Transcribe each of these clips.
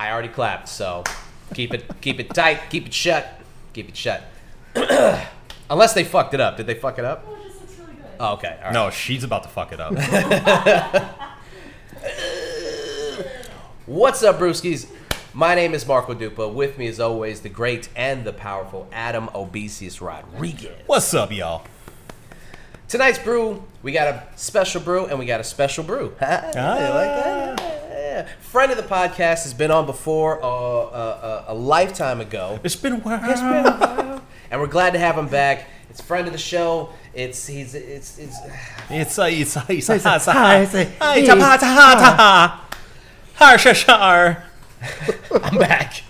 I already clapped, so keep it keep it tight, keep it shut, keep it shut. Unless they fucked it up. Did they fuck it up? Oh, it just looks really good. Oh, okay. All right. No, she's about to fuck it up. What's up, Brewskis? My name is Marco Dupa. With me, as always, the great and the powerful Adam Obesius Rodriguez. What's up, y'all? Tonight's brew, we got a special brew and we got a special brew. You like that? Yeah. Friend of the podcast has been on before uh, uh, uh, a lifetime ago. It's been a while. and we're glad to have him back. It's friend of the show. It's he's it's it's It's a it's a it's a It's a- it's a hi, it's a- hi ta pa ta ha ta ha. Har shar shar. I'm back.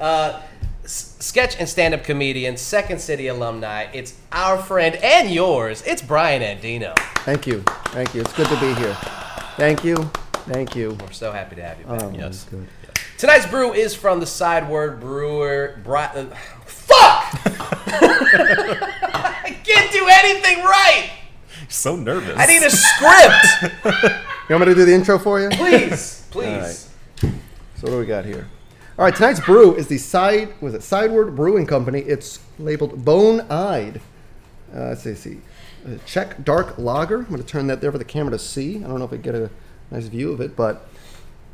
Uh, s- sketch and stand-up comedian, Second City alumni. It's our friend and yours. It's Bryan Andino. Thank you. Thank you. It's good to be here. Thank you. Thank you. We're so happy to have you back. Um, Yes. Good. Tonight's brew is from the Sideward Brewer. Bri- uh, fuck! I can't do anything right. So nervous. I need a script, You want me to do the intro for you? please, please. All right. So what do we got here? All right, tonight's brew is the side was it Sideward Brewing Company. It's labeled Bone Eyed. Uh, let's see, see. Uh, Czech dark lager. I'm going to turn that there for the camera to see. I don't know if we get a nice view of it, but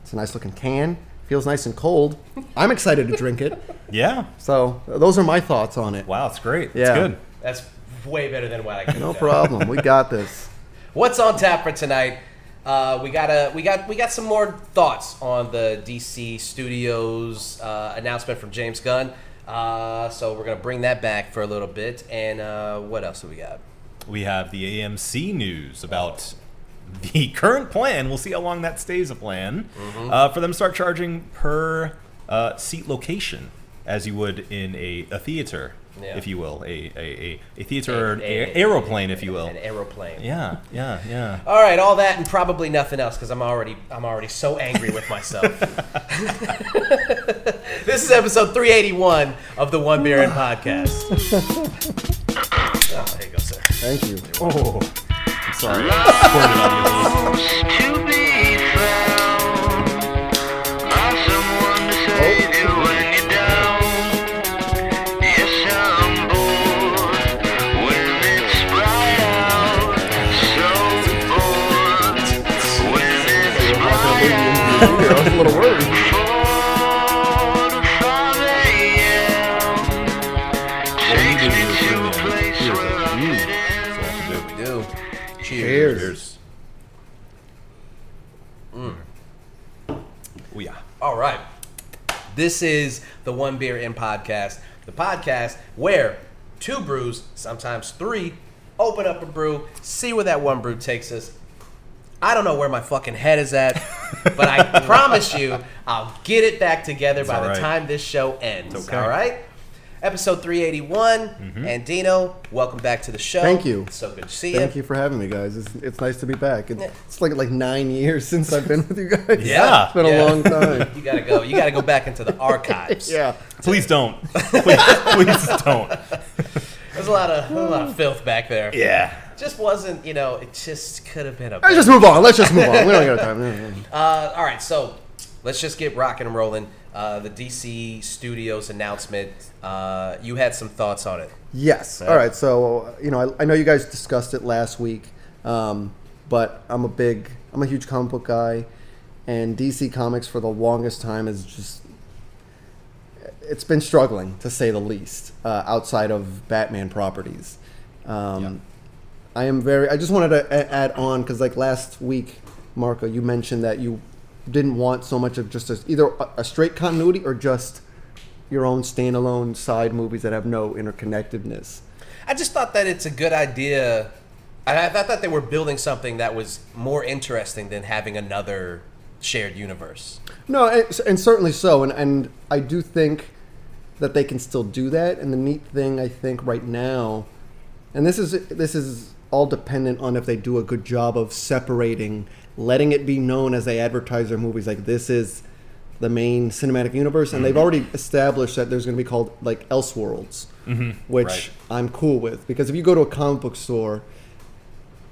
it's a nice looking can. Feels nice and cold. I'm excited to drink it. Yeah. So those are my thoughts on it. Wow, it's great. Yeah. It's good. That's way better than what I could. No problem. We got this. What's on tap for tonight? Uh, we got a we got we got some more thoughts on the DC Studios uh, announcement from James Gunn. Uh, so we're gonna bring that back for a little bit. And uh, what else do we got? We have the AMC news about the current plan. We'll see how long that stays a plan. Mm-hmm. Uh, for them to start charging per uh, seat location, as you would in a, a theater, Yeah. if you will, a a, a, a theater or an A- aer- a- aeroplane, if you will. An aeroplane. Yeah, yeah, yeah. All right, all that and probably nothing else because I'm already I'm already so angry with myself. this is episode 381 of the One Beer In podcast. Oh, there you go, sir. Thank you. Oh, I'm sorry. Squirted on you a little. to be found by someone to save you oh. when you're down. Yes, I'm bored when it's bright out. So bored when it's bright out. I was a little worried. Cheers. Oh yeah. All right. This is the One Beer In podcast, the podcast where two brews, sometimes three, open up a brew, see where that one brew takes us. I don't know where my fucking head is at, but I promise you, I'll get it back together by the right. time this show ends. Okay. All right? Episode 381. Andino, welcome back to the show. Thank you. It's so good to see you. Thank you for having me, guys. It's, it's nice to be back. It's, it's like like nine years since I've been with you guys. Yeah. it's been Yeah. a long time. You gotta go. You gotta go back into the archives. yeah, Please don't. Please, please don't. There's a lot of a lot of filth back there. Yeah. just wasn't, you know, it just could have been a. let's just move on. Let's just move on. We don't got time. Uh, all right, so let's just get rocking and rolling. Uh, the DC Studios announcement. Uh, you had some thoughts on it. Yes. All right. So you know, I, I know you guys discussed it last week, um, but I'm a big, I'm a huge comic book guy, and DC Comics for the longest time is just, it's been struggling to say the least, uh, outside of Batman properties. Um, I am very. I just wanted to add on because like last week, Marco, you mentioned that you didn't want so much of just a, either a, a straight continuity or just your own standalone side movies that have no interconnectedness. I just thought that it's a good idea. I, I thought that they were building something that was more interesting than having another shared universe. No, and, and certainly so, and and I do think that they can still do that. And the neat thing I think right now, and this is this is all dependent on if they do a good job of separating, letting it be known as they advertise their movies like this is the main cinematic universe, and they've mm-hmm. already established that there's going to be called like Elseworlds, mm-hmm. which Right. I'm cool with because if you go to a comic book store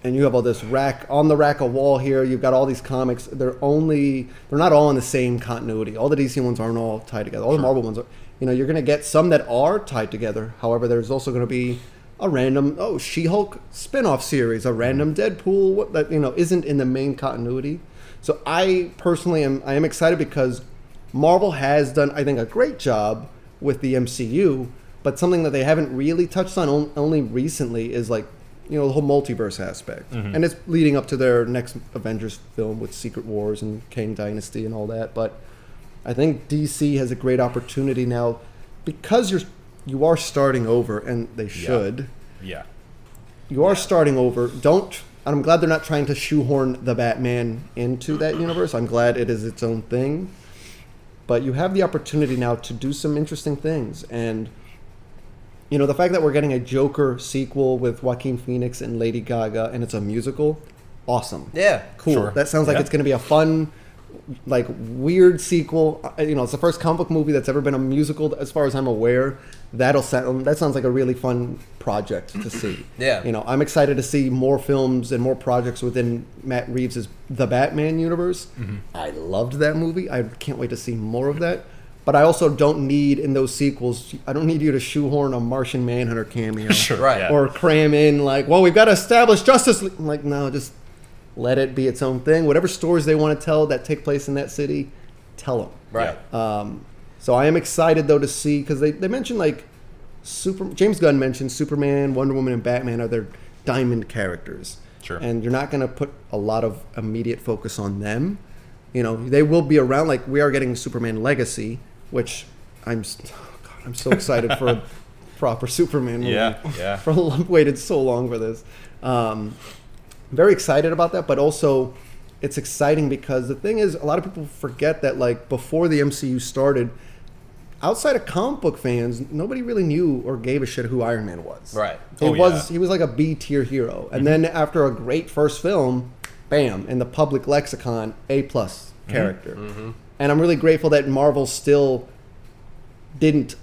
and you have all this rack on the rack of wall here. You've got all these comics. They're only they're not all in the same continuity. All the DC ones aren't all tied together. All the Marvel ones are. You know, you're going to get some that are tied together. However, there's also going to be a random oh She-Hulk spin-off series, a random Deadpool what that you know isn't in the main continuity. So I personally am I am excited because Marvel has done I think a great job with the MCU, but something that they haven't really touched on on- only recently is like you know the whole multiverse aspect, mm-hmm. and it's leading up to their next Avengers film with Secret Wars and Kang Dynasty and all that. But I think DC has a great opportunity now because you're you are starting over, and they should. Yeah. You are starting over. Don't. and I'm glad they're not trying to shoehorn the Batman into that universe. I'm glad it is its own thing. But you have the opportunity now to do some interesting things, and you know the fact that we're getting a Joker sequel with Joaquin Phoenix and Lady Gaga, and it's a musical, awesome. Yeah. Cool. Sure. That sounds like Yeah. it's going to be a fun, like weird sequel. Uh, You know, it's the first comic book movie that's ever been a musical, as far as I'm aware. That'll sound. That sounds like a really fun project to see. Yeah. You know, I'm excited to see more films and more projects within Matt Reeves' The Batman universe. Mm-hmm. I loved that movie. I can't wait to see more of that. But I also don't need in those sequels. I don't need you to shoehorn a Martian Manhunter cameo Sure. Right. yeah. or cram in like, well, we've got to establish Justice League. I'm like, no, just let it be its own thing. Whatever stories they want to tell that take place in that city, tell them. Right. Um, so I am excited though to see because they, they mentioned like Super James Gunn mentioned Superman, Wonder Woman, and Batman are their diamond characters. Sure. And you're not going to put a lot of immediate focus on them. You know, they will be around. Like we are getting Superman Legacy, which I'm oh God, I'm so excited for a proper Superman movie. Yeah, yeah. For a lo- waited so long for this. Um, very excited about that, but also it's exciting because the thing is, a lot of people forget that like before the MCU started, outside of comic book fans, nobody really knew or gave a shit who Iron Man was. Right. He Oh, was yeah. Mm-hmm. he was like a B tier hero, and then after a great first film, bam, in the public lexicon, A plus Mm-hmm. character. And I'm really grateful that Marvel still didn't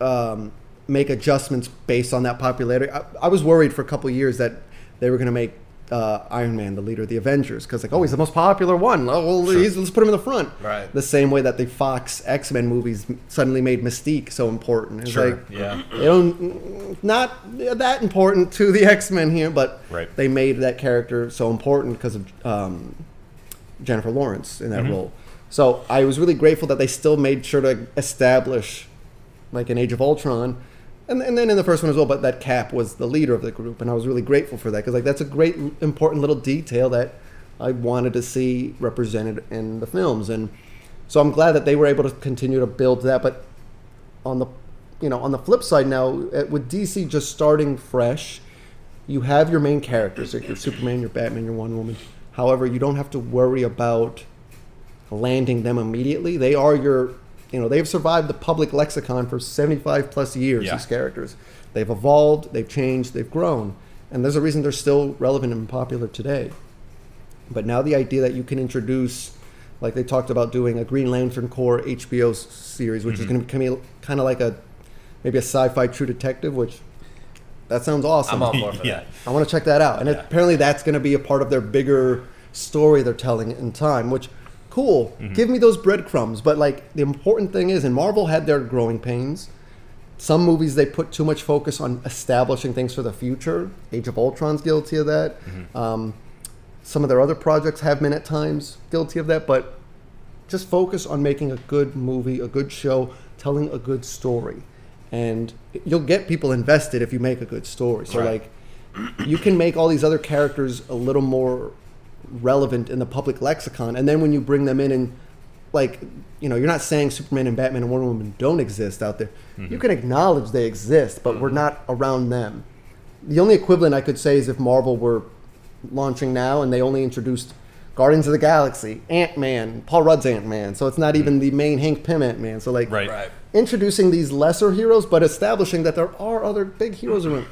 um, make adjustments based on that popularity. I, I was worried for a couple years that they were going to make uh, Iron Man the leader of the Avengers because like, oh, he's the most popular one. Oh, well, he's, let's put him in the front. Right. The same way that the Fox X Men movies suddenly made Mystique so important. It's Sure. like, yeah. they don't not that important to the X Men here, but Right. they made that character so important because of um, Jennifer Lawrence in that Mm-hmm. role. So I was really grateful that they still made sure to establish like an Age of Ultron, and, and then in the first one as well. But that Cap was the leader of the group, and I was really grateful for that because like that's a great important little detail that I wanted to see represented in the films, and so I'm glad that they were able to continue to build that. But on the you know on the flip side now uh, with DC just starting fresh, you have your main characters like your Superman, your Batman, your Wonder Woman. However, you don't have to worry about landing them immediately. They are your you know they've survived the public lexicon for 75 plus years. Yeah. These characters, they've evolved, they've changed, they've grown, and there's a reason they're still relevant and popular today. But now the idea that you can introduce, like they talked about doing a Green Lantern Corps HBO series, which is mm-hmm. going to be kind of like a maybe a sci-fi True Detective, which that sounds awesome. I'm board for Yeah. that. I want to check that out. And Yeah. apparently that's going to be a part of their bigger story they're telling in time, which cool. Give me those breadcrumbs. But like the important thing is, and Marvel had their growing pains. Some movies they put too much focus on establishing things for the future. Age of Ultron's guilty of that. Um, some of their other projects have been at times guilty of that, but just focus on making a good movie, a good show, telling a good story. And you'll get people invested if you make a good story. So Right. like you can make all these other characters a little more relevant in the public lexicon. And then when you bring them in and like you know you're not saying superman and batman and wonder woman don't exist out there. Mm-hmm. You can acknowledge they exist but we're mm-hmm. not around them. The only equivalent i could say is if marvel were launching now and they only introduced guardians of the galaxy ant-man paul rudd's ant-man. So it's not mm-hmm. even the main hank pym ant-man. So like Right. Right. introducing these lesser heroes, but establishing that there are other big heroes around.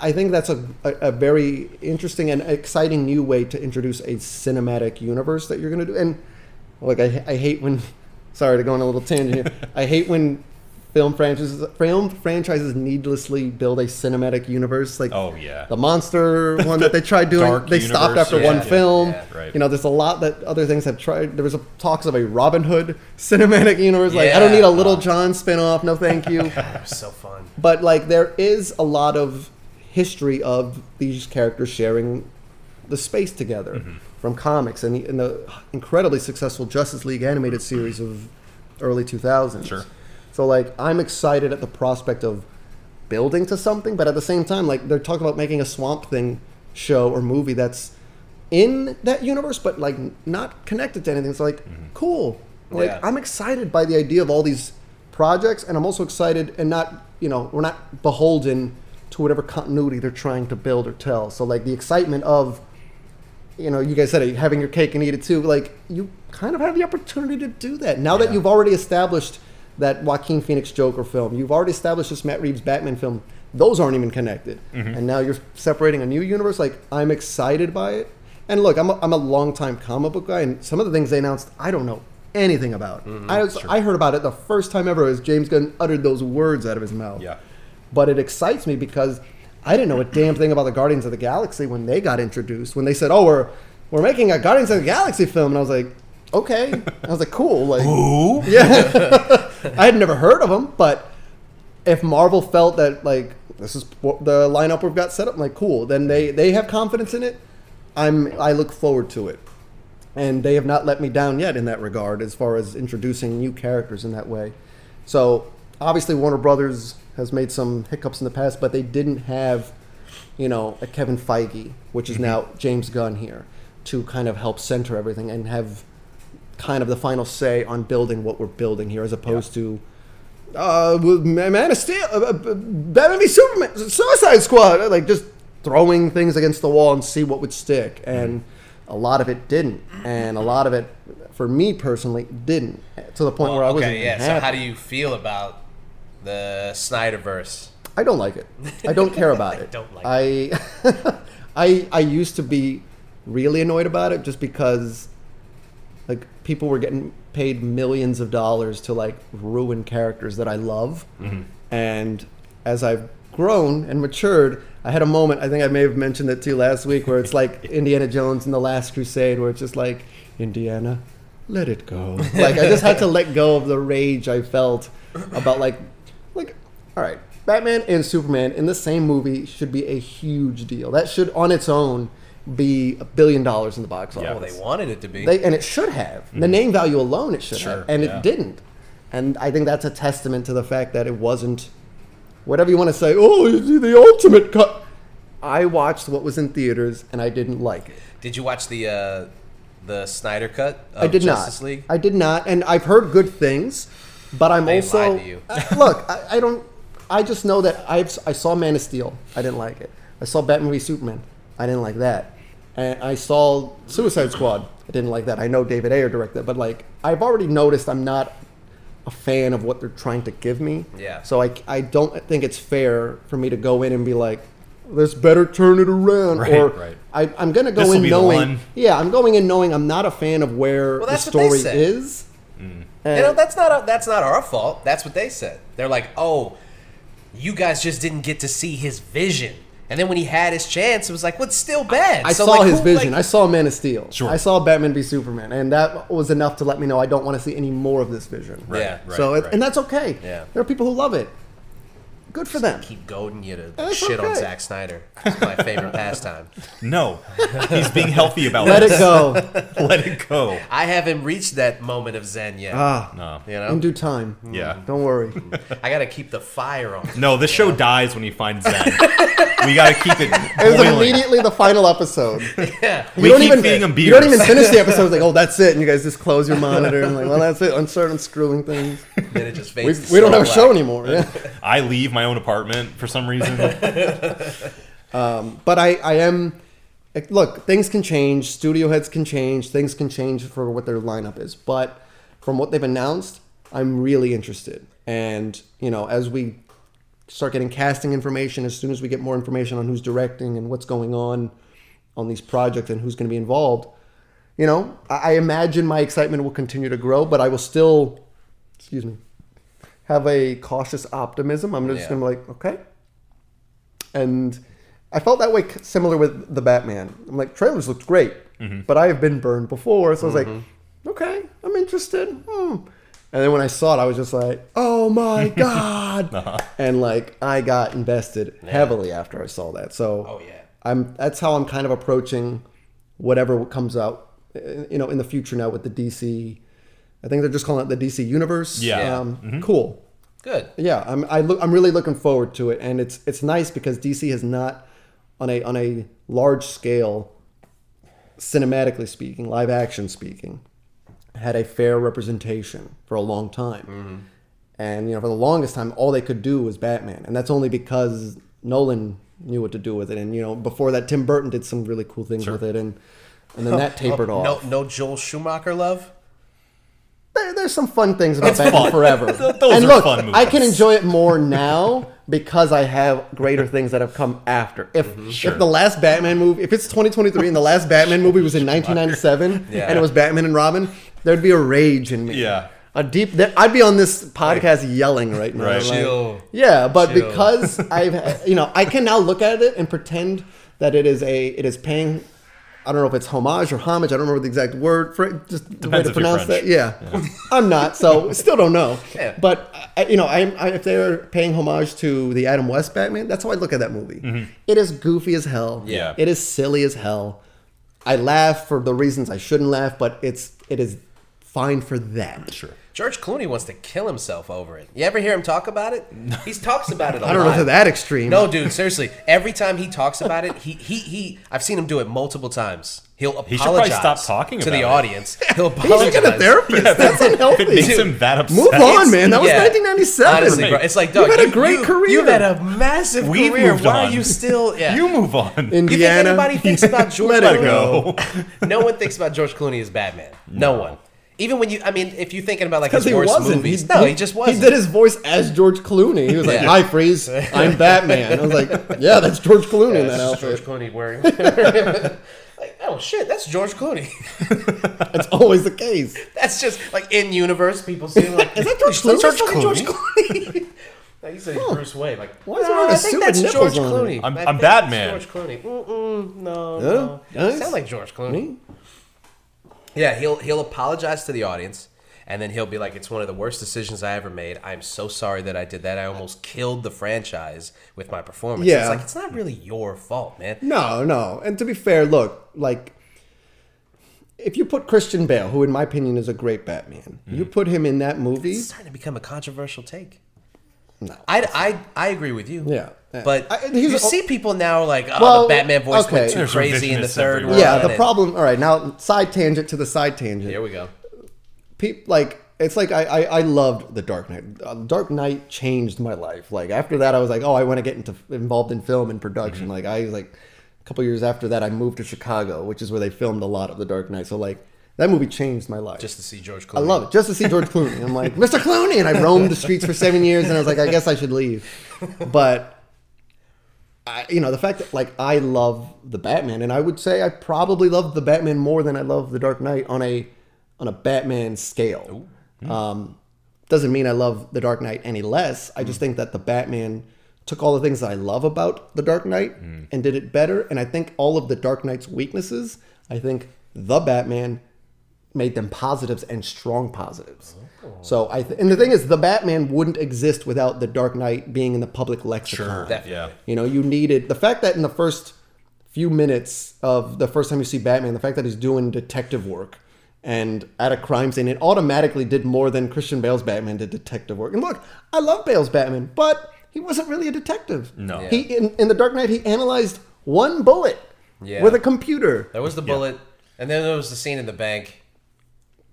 I think that's a, a, a very interesting and exciting new way to introduce a cinematic universe that you're going to do. And like, I, I hate when, sorry to go on a little tangent here. I hate when film franchises film franchises needlessly build a cinematic universe like Oh yeah. the monster one that they tried doing they stopped after yeah, one yeah, film yeah, right. you know there's a lot that other things have tried there was a talks of a robin hood cinematic universe like i don't need a little john spin-off no thank you was so fun. but like there is a lot of history of these characters sharing the space together Mm-hmm. from comics and the, and the incredibly successful justice league animated series of early 2000s Sure. so like i'm excited at the prospect of building to something but at the same time like they're talking about making a swamp thing show or movie that's in that universe but like not connected to anything it's like cool like Yeah. i'm excited by the idea of all these projects and i'm also excited and not you know we're not beholden to whatever continuity they're trying to build or tell. So like the excitement of you know you guys said it, having your cake and eat it too like you kind of have the opportunity to do that. Now that you've already established that joaquin phoenix joker film you've already established this matt reeves batman film those aren't even connected. Mm-hmm. And now you're separating a new universe like i'm excited by it. And look i'm a, I'm a longtime comic book guy and some of the things they announced i don't know anything about. Mm-hmm. I, was, I heard about it the first time ever as james gunn uttered those words out of his mouth. Yeah. But it excites me because I didn't know a damn thing about the Guardians of the Galaxy when they got introduced. When they said, "Oh, we're we're making a Guardians of the Galaxy film," and I was like, "Okay," I was like, "Cool." Like, Ooh. yeah, I had never heard of them, but if Marvel felt that like this is the lineup we've got set up, I'm like, cool. Then they they have confidence in it. I'm I look forward to it, and they have not let me down yet in that regard as far as introducing new characters in that way. So obviously Warner Brothers has made some hiccups in the past, but they didn't have, you know, a Kevin Feige, which is now James Gunn here, to kind of help center everything and have kind of the final say on building what we're building here, as opposed to uh, Man of Steel, uh, uh, Batman v Superman, Suicide Squad, like just throwing things against the wall and see what would stick. And a lot of it didn't, and a lot of it, for me personally, didn't. To the point where I wasn't okay, yeah. even So how do you feel about the Snyderverse? I don't like it. I don't care about it. I don't like I, I I used to be really annoyed about it just because like people were getting paid millions of dollars to like ruin characters that I love. Mm-hmm. And as I've grown and matured, I had a moment, I think I may have mentioned it to you last week, where it's like Indiana Jones and the Last Crusade, where it's just like, Indiana, let it go. Like I just had to let go of the rage I felt about like all right, Batman and Superman in the same movie should be a huge deal. That should on its own be a billion dollars in the box office. Yeah. Well, they wanted it to be. They, and it should have. The name value alone, it should Sure, have. And yeah. it didn't. And I think that's a testament to the fact that it wasn't, whatever you want to say, oh, the ultimate cut. I watched what was in theaters and I didn't like it. Did you watch the uh, the Snyder cut? Of I did Justice not. League. I did not. And I've heard good things, but I'm They also. lied to you. Look, I, I don't. I just know that I've, I saw Man of Steel. I didn't like it. I saw Batman v Superman. I didn't like that. And I saw Suicide Squad. I didn't like that. I know David Ayer directed, it, but like I've already noticed, I'm not a fan of what they're trying to give me. Yeah. So I, I don't think it's fair for me to go in and be like, let's better turn it around. Right, or right. I, I'm going to go This'll in knowing. Yeah, I'm going in knowing I'm not a fan of where Well, the that's what they story is. Mm. And- You know, that's not that's not our fault. That's what they said. They're like, oh, you guys just didn't get to see his vision. And then when he had his chance, it was like, well, it's still bad. I So, saw like, his who, vision. like- I saw Man of Steel. Sure. I saw Batman v Superman, and that was enough to let me know I don't want to see any more of this vision. Right, Yeah. right, so, it, right. and that's okay. Yeah. There are people who love it. Good for them. keep goading you to That's shit on okay. Zack Snyder. It's my favorite pastime. no, he's being healthy about it. Let it go. Let it go. I haven't reached that moment of zen yet. Ah, No. you in know, due time. Yeah. Don't worry. I got to keep the fire on. No, the show dies when you find Zen. we got to keep it It's boiling. immediately the final episode. Yeah. We don't keep even, feeding 'em You don't even finish the episode. It's like, oh, that's it. And you guys just close your monitor and like, well, that's it. And start unscrewing things. Then it just fades. to we don't have a slow show anymore. Yeah. I leave my own apartment for some reason. Um, but I, I am like, look things can change. Studio heads can change. Things can change for what their lineup is. But from what they've announced i'm really interested. And you know as we start getting casting information as soon as we get more information on who's directing and what's going on on these projects and who's going to be involved you know I, I imagine my excitement will continue to grow but i will still excuse me have a cautious optimism. I'm just Yeah. gonna be like, okay. And I felt that way similar with the Batman. I'm like, trailers looked great, but I have been burned before, so I was like, okay, I'm interested. Hmm. And then when I saw it, I was just like, oh my god! And like, I got invested heavily after I saw that. So, Oh, yeah. I'm that's how I'm kind of approaching whatever comes out, uh, you know, in the future now with the DC. I think they're just calling it the DC Universe. Yeah. Um, Cool. Good. Yeah, I'm I look, I'm really looking forward to it, and it's it's nice because DC has not on a on a large scale, cinematically speaking, live action speaking, had a fair representation for a long time, and you know for the longest time all they could do was Batman, and that's only because Nolan knew what to do with it, and you know before that Tim Burton did some really cool things with it, and and then that tapered No, off. no Joel Schumacher love. There, there's some fun things about It's Batman fun. Forever. Those and are look, fun I can enjoy it more now because I have greater things that have come after. If Mm-hmm. Sure. if the last Batman movie, if it's 2023 and the last Batman movie was in 1997 Yeah. and it was Batman and Robin, there'd be a rage in me. Yeah. A deep. I'd be on this podcast yelling right now. Right. like- yeah, but Chill. because I've you know I can now look at it and pretend that it is a it is paying. I don't know if it's homage or homage. I don't remember the exact word for it. Just the way to if pronounce that. French. Yeah, I'm not, so still don't know. Yeah. But I, you know, I, I, if they're paying homage to the Adam West Batman, that's how I look at that movie. Mm-hmm. It is goofy as hell. Yeah. it is silly as hell. I laugh for the reasons I shouldn't laugh, but it's it is fine for that. Sure. George Clooney wants to kill himself over it. You ever hear him talk about it? He talks about it a I don't know to that extreme. No, dude, seriously. Every time he talks about it, he he he. I've seen him do it multiple times. He'll apologize He should probably stop talking to the it. audience. He'll He should apologize. get a therapist. That's unhealthy. If it makes Dude, him that upset. Move on, It's- man. That was yeah. 1997. Honestly, bro, it's like, dog, You've had a great you- career. You've had a massive We've career. moved Why on. are you still? Yeah. You move on. You think Indiana. anybody thinks about George Let it Clooney? go. no one thinks about George Clooney as Batman. No, one. Even when you, I mean, if you're thinking about like Because his he worst wasn't. movies, no, he, just wasn't. He did his voice as George Clooney. He was like, Yeah. "Hi, Freeze. I'm Batman." I was like, "Yeah, that's George Clooney in that outfit." George Clooney wearing. like, oh shit, that's George Clooney. That's always the case. that's just like in universe. People see like, Is that George Clooney? fucking George Clooney?" Clooney. Like, he said he's Bruce Wayne. Like, Why is "No, wearing a I think that's George? Clooney. I'm- I I'm Batman. George Clooney. Mm-mm, no, Yeah, no. nice. Sound like George Clooney. Yeah, he'll he'll apologize to the audience, and then he'll be like, "It's one of the worst decisions I ever made. I'm so sorry that I did that. I almost killed the franchise with my performance." Yeah. it's like it's not really your fault, man. No, no. And to be fair, look, like if you put Christian Bale, who in my opinion is a great Batman, you mm-hmm. put him in that movie. It's starting to become a controversial take. No. I, I, I agree with you. Yeah. But I- he's you see people now like, oh, Well, the Batman voice okay. went too There's crazy in the third one. Yeah, the and- problem. All right, now side tangent to the side tangent. Here we go. Peop like it's like I, I I loved the Dark Knight. Uh, Dark Knight changed my life. Like after that, I was like, oh, I want to get into involved in film and production. Like I was like a couple years after that, I moved to Chicago, which is where they filmed a lot of the Dark Knight. So like that movie changed my life. Just to see George Clooney. I love it just to see George Clooney. I'm like, Mr. Clooney, and I roamed the streets for seven years, and I was like, I guess I should leave. But I, you know, the fact that like I love the Batman, and I would say I probably love the Batman more than I love the Dark Knight on a on a Batman scale. Mm-hmm. Um, doesn't mean I love the Dark Knight any less. I just mm. think that the Batman took all the things that I love about the Dark Knight mm. and did it better. And I think all of the Dark Knight's weaknesses, I think the Batman made them positives and strong positives. Oh. So I th- and the thing is, the Batman wouldn't exist without the Dark Knight being in the public lexicon. Sure. Definitely. Yeah. You know, you needed the fact that in the first few minutes of the first time you see Batman, the fact that he's doing detective work and at a crime scene, it automatically did more than Christian Bale's Batman did detective work. And look, I love Bale's Batman, but he wasn't really a detective. No. Yeah. He in, in the Dark Knight he analyzed one bullet Yeah. with a computer. There was the bullet, and then there was the scene in the bank.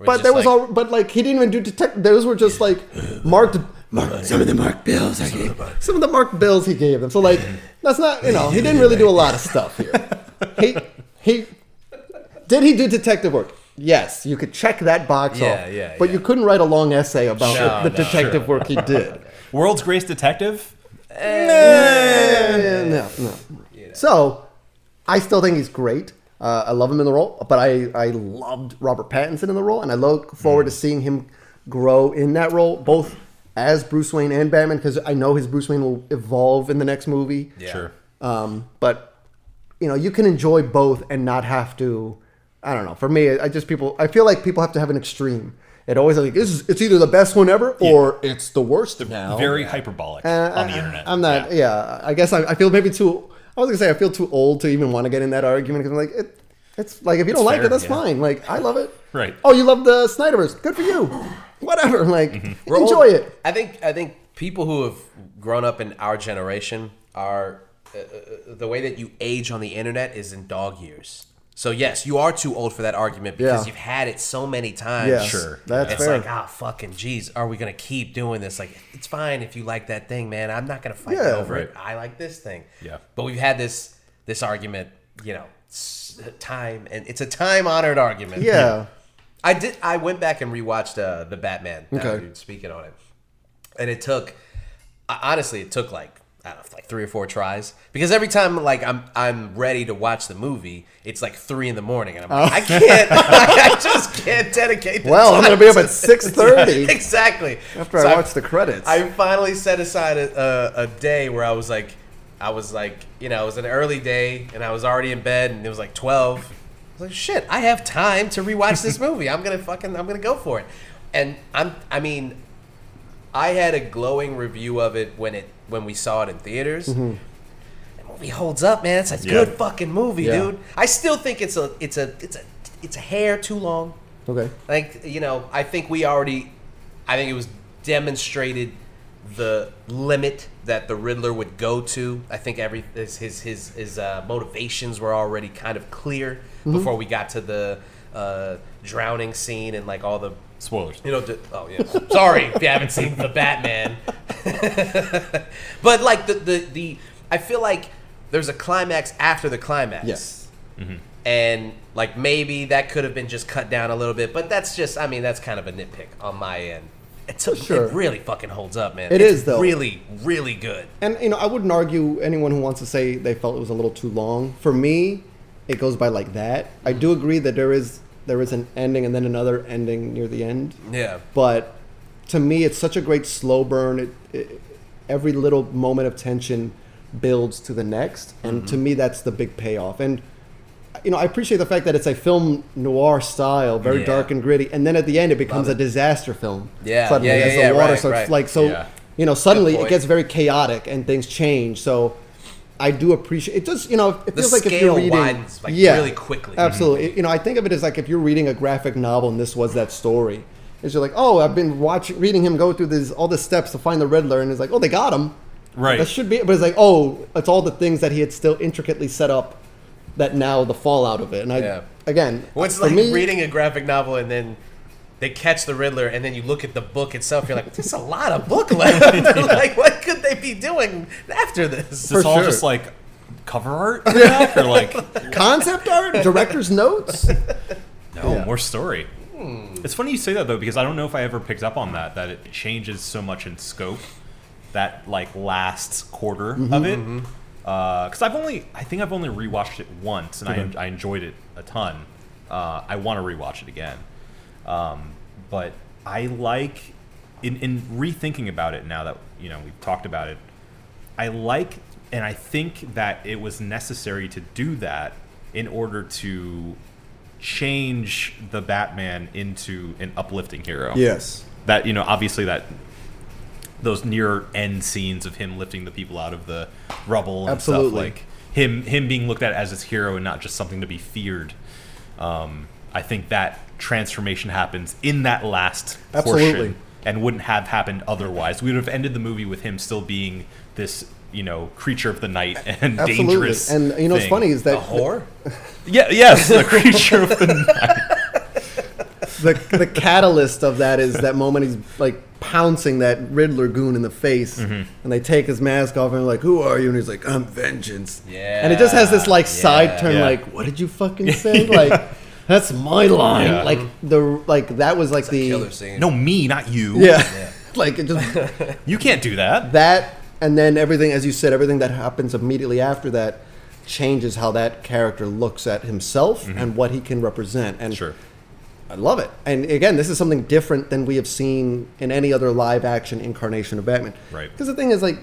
But there was like- all, but like he didn't even do detect. Those were just like marked, marked. Some of the marked bills I gave. Some of the marked bills he gave them. So like that's not you know he didn't really do a lot of stuff here. He he did he do detective work? Yes, you could check that box Yeah, off. yeah, But yeah. you couldn't write a long essay about No, the, no, detective work he did. World's Greatest Detective? Eh, no, no. So, I still think he's great. Uh, I love him in the role, but I, I loved Robert Pattinson in the role, and I look forward to seeing him grow in that role, both as Bruce Wayne and Batman because I know his Bruce Wayne will evolve in the next movie. Yeah. Sure. Um, but you know, you can enjoy both and not have to. I don't know. For me, I just people. I feel like people have to have an extreme. It always like this is, it's either the best one ever or it's the worst now. Very hyperbolic Uh, on the internet. I'm not. Yeah, I guess I, I feel maybe too. I was gonna say I feel too old to even want to get in that argument because I'm like it. It's like if you don't like fair, it, that's yeah. fine. Like I love it. Right. Oh, you love the Snyderverse. Good for you. Whatever. Like Mm-hmm. Enjoy old- it. I think I think people who have grown up in our generation are uh, uh, the way that you age on the internet is in dog years. So yes, you are too old for that argument because Yeah. you've had it so many times. Yeah, Sure. That's it's fair. like, ah, fucking jeez, are we gonna keep doing this? Like, it's fine if you like that thing, man. I'm not gonna fight Yeah. over it. I like this thing. Yeah. But we've had this this argument, you know, s- time, and it's a time honored argument. yeah. I did. I went back and rewatched uh, the Batman. Now Okay. you're speaking on it, and it took. uh, Honestly, it took like I don't know, like three or four tries because every time like I'm I'm ready to watch the movie, it's like three in the morning, and I'm like, oh. I can't. I just can't dedicate. The Oh. Well, I'm gonna be up at 6:30 exactly. after So I watch the credits. I finally set aside a, a, a day where I was like, I was like, you know, it was an early day and I was already in bed and it was like 12. I was like, shit, I have time to rewatch this movie. I'm going to fucking, I'm to go for it. And I'm, I mean, I had a glowing review of it when it, when we saw it in theaters. Mm-hmm. The movie holds up, man. It's a Yeah. good fucking movie, Yeah. dude. I still think it's a, it's a, it's a, it's a hair too long. okay. Like you know, I think we already, I think it was demonstrated the limit that the Riddler would go to. I think every his his his, his uh, motivations were already kind of clear before we got to the uh, drowning scene and like all the Spoilers. you know. The, oh yeah, sorry if you haven't seen the Batman. but like the the the, I feel like there's a climax after the climax Yes. Mm-hmm. and like maybe that could have been just cut down a little bit, but that's just I mean that's kind of a nitpick on my end. It's a, Sure. it really fucking holds up, man. It it's is, though. really really good. And you know, I wouldn't argue anyone who wants to say they felt it was a little too long. For me, it goes by like that. I do agree that there is there is an ending and then another ending near the end. Yeah, But to me, it's such a great slow burn. It, it, every little moment of tension builds to the next, and Mm-hmm. to me, that's the big payoff. And you know, I appreciate the fact that it's a film noir style, very Yeah. dark and gritty, and then at the end, it becomes Love a disaster film. Yeah, suddenly yeah, yeah, as the water right, starts right. like so. You know, suddenly it gets very chaotic and things change. So. I do appreciate it. Does you know? It The feels like if you're reading, widens, like, really quickly. Mm-hmm. Absolutely. You know, I think of it as like if you're reading a graphic novel and this was that story. It's just like, oh, I've been watching, reading him go through this all the steps to find the Riddler, and it's like, oh, they got him. Right. That should be, but it's like, oh, it's all the things that he had still intricately set up. That now the fallout of it, and I Yeah. again, what's for like me, reading a graphic novel and then they catch the Riddler and then you look at the book itself, you're like, there's a lot of book left. like, what could they be doing after this? It's all sure. just like cover art? or like concept art, director's notes. no Yeah. more story? Hmm. It's funny you say that though because I don't know if I ever picked up on that that it changes so much in scope that like last quarter Mm-hmm, of it. Because I've only I think I've only rewatched it once and I, I enjoyed it a ton. Uh, I want to rewatch it again, um, but I like in in rethinking about it now that you know we've talked about it. I like and I think that it was necessary to do that in order to change the Batman into an uplifting hero. Yes. That you know, obviously that those near end scenes of him lifting the people out of the rubble and Absolutely. stuff like him him being looked at as his hero and not just something to be feared. Um, I think that transformation happens in that last Absolutely. portion and wouldn't have happened otherwise. We would have ended the movie with him still being this, you know, creature of the night and Absolutely. dangerous. And you know what's funny is A that whore? Yeah, yes, the creature of the night. the the catalyst of that is that moment he's like pouncing that Riddler goon in the face, Mm-hmm. and they take his mask off and they're like, "Who are you?" And he's like, "I'm vengeance." Yeah. And it just has this like side turn, Yeah. like, "What did you fucking say?" like, that's my line. Yeah. Like the like that was like the Killer scene. No, me, not you. yeah, like it just You can't do that. that, and then everything, as you said, everything that happens immediately after that changes how that character looks at himself mm-hmm. and what he can represent. And Sure. I love it. And again, this is something different than we have seen in any other live action incarnation of Batman. Right. Because the thing is, like,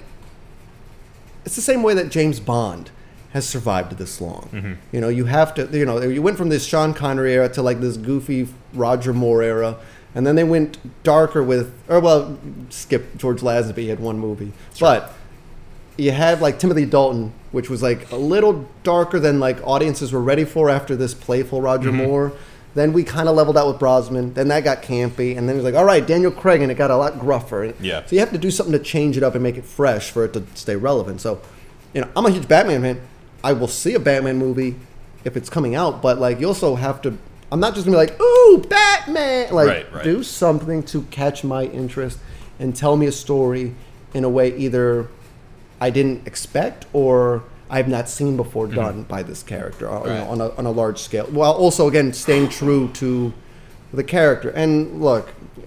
it's the same way that James Bond has survived this long. Mm-hmm. You know, you have to, you know, you went from this Sean Connery era to like this goofy Roger Moore era. And then they went darker with, or well, skip George Lazenby he had one movie, but you had like Timothy Dalton, which was like a little darker than like audiences were ready for after this playful Roger Mm-hmm. Moore. Then we kind of leveled out with Brosnan. Then that got campy, and then it was like, all right, Daniel Craig, and it got a lot gruffer. Yeah. So you have to do something to change it up and make it fresh for it to stay relevant. So, you know, I'm a huge Batman fan. I will see a Batman movie if it's coming out, but like you also have to. I'm not just gonna be like, ooh, Batman. Like, Right, right. do something to catch my interest and tell me a story in a way either I didn't expect or I've not seen before Mm-hmm. done by this character you know, Right. on, a, on a large scale. While also, again, staying true to the character. And look,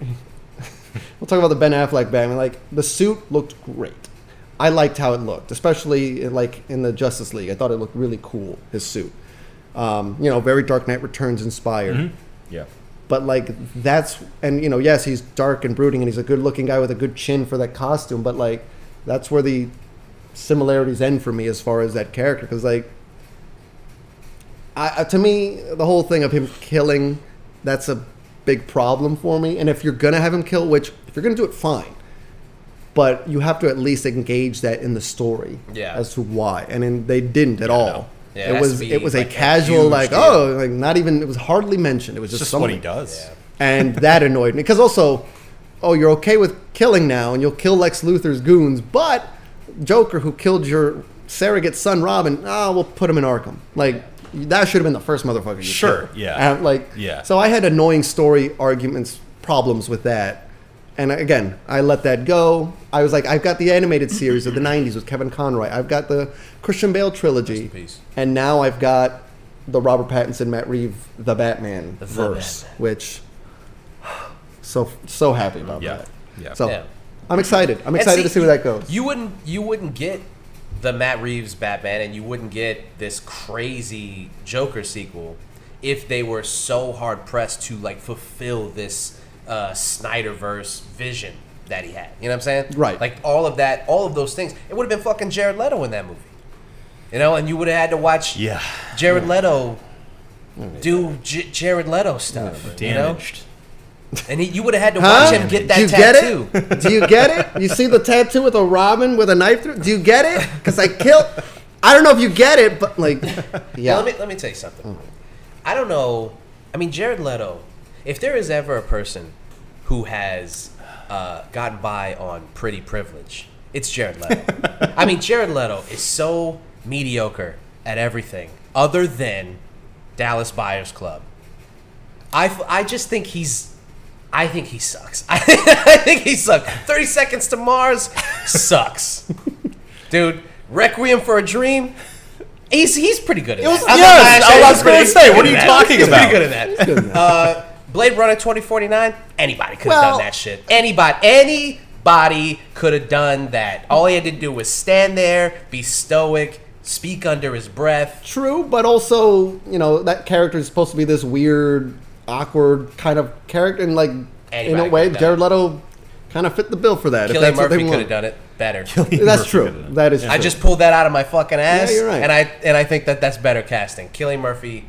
we'll talk about the Ben Affleck Batman. Like, the suit looked great. I liked how it looked, especially like in the Justice League. I thought it looked really cool, his suit. Um, you know, very Dark Knight Returns inspired. Yeah. But like that's and you know yes he's dark and brooding and he's a good looking guy with a good chin for that costume. But like that's where the similarities end for me as far as that character because like I, I- to me the whole thing of him killing that's a big problem for me. And if you're gonna have him kill, which if you're gonna do it, fine. But you have to at least engage that in the story Yeah. as to why, and then they didn't at all. Yeah, it it was it was a like a casual huge like deal. oh like not even it was hardly mentioned. It was It's just, just what he does. And that annoyed me because also, oh, you're okay with killing now, and you'll kill Lex Luthor's goons, but Joker, who killed your surrogate son Robin, ah, we'll put him in Arkham. Like that should have been the first motherfucker. You Sure, killed. yeah. And, like Yeah. So I had annoying story arguments, problems with that. And again, I let that go. I was like, I've got the animated series of the '90s with Kevin Conroy. I've got the Christian Bale trilogy, and now I've got the Robert Pattinson, Matt Reeve, the Batman The verse, Batman. which so so happy about Yeah. that. Yeah. So Yeah. I'm excited. I'm excited see, to see where that goes. You wouldn't you wouldn't get the Matt Reeves Batman and you wouldn't get this crazy Joker sequel if they were so hard pressed to like fulfill this uh, Snyderverse vision that he had. You know what I'm saying? Right. Like all of that, all of those things. It would have been fucking Jared Leto in that movie. You know, and you would have had to watch Yeah. Jared Leto do J- Jared Leto stuff. You know? And he, you would have had to Huh? watch him get that Do you tattoo. get it? Do you get it? You see the tattoo with a robin with a knife through? Do you get it? Because I killed. I don't know if you get it, but like, yeah. Now, let me let me tell you something. I don't know. I mean, Jared Leto. If there is ever a person who has uh, gotten by on pretty privilege, it's Jared Leto. I mean, Jared Leto is so mediocre at everything other than Dallas Buyers Club. I, f- I just think he's. I think he sucks. I, think he sucks. Thirty Seconds to Mars sucks, dude. Requiem for a Dream. He's he's pretty good at was- that. I'm yes, I was gonna say, what are you good at that. talking He's about? Pretty good at that. Good. Uh, Blade Runner 2049. Anybody could have Well- done that shit. Anybody, anybody could have done that. All he had to do was stand there, be stoic, speak under his breath. True, but also, you know, that character is supposed to be this weird, awkward kind of character, and like in a way, Jared. Leto kind of fit the bill for that. if Cillian that's they Murphy could have done it better. That's Murphy true. could've done it. That is. I just pulled that out of my fucking ass, you're right. and I and I think that that's better casting. Cillian Murphy,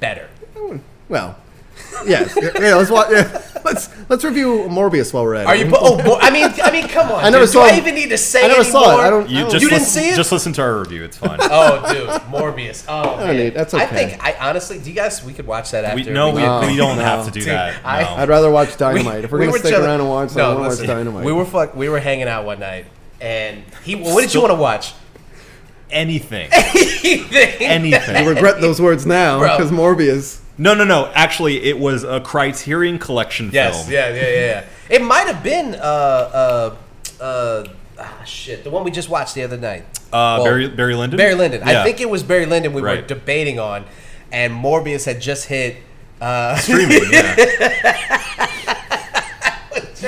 better. well, yes. yeah, let's watch. Yeah, let's let's review Morbius while we're at it. Are you? Oh, bo- I mean, I mean, come on. I never dude. saw Do I it. even need to say I never any saw it. I don't- You, Oh. just You didn't listen, see it? Just listen to our review. It's fine. Oh, dude, Morbius. Oh, don't man. need- that's I think I honestly, do you guys? We could watch that after. we, no, we, No, we don't no. have to do Dude, that. I- no. I'd rather watch Dynamite. if we're gonna were stick around and watch, no, I want to watch Dynamite. We were fuck, we were hanging out one night, and he. What did you want to watch? anything. Anything. anything. I regret those words now because Morbius. No, no, no. Actually, it was a Criterion Collection Yes. film. Yeah. Yeah. Yeah. Yeah. It might have been. Uh. Uh. Uh. Ah, shit. The one we just watched the other night. Uh, Well, Barry, Barry Lyndon. Barry Lyndon. I think it was Barry Lyndon we were debating on, and Morbius had just hit. Uh, streaming. Yeah.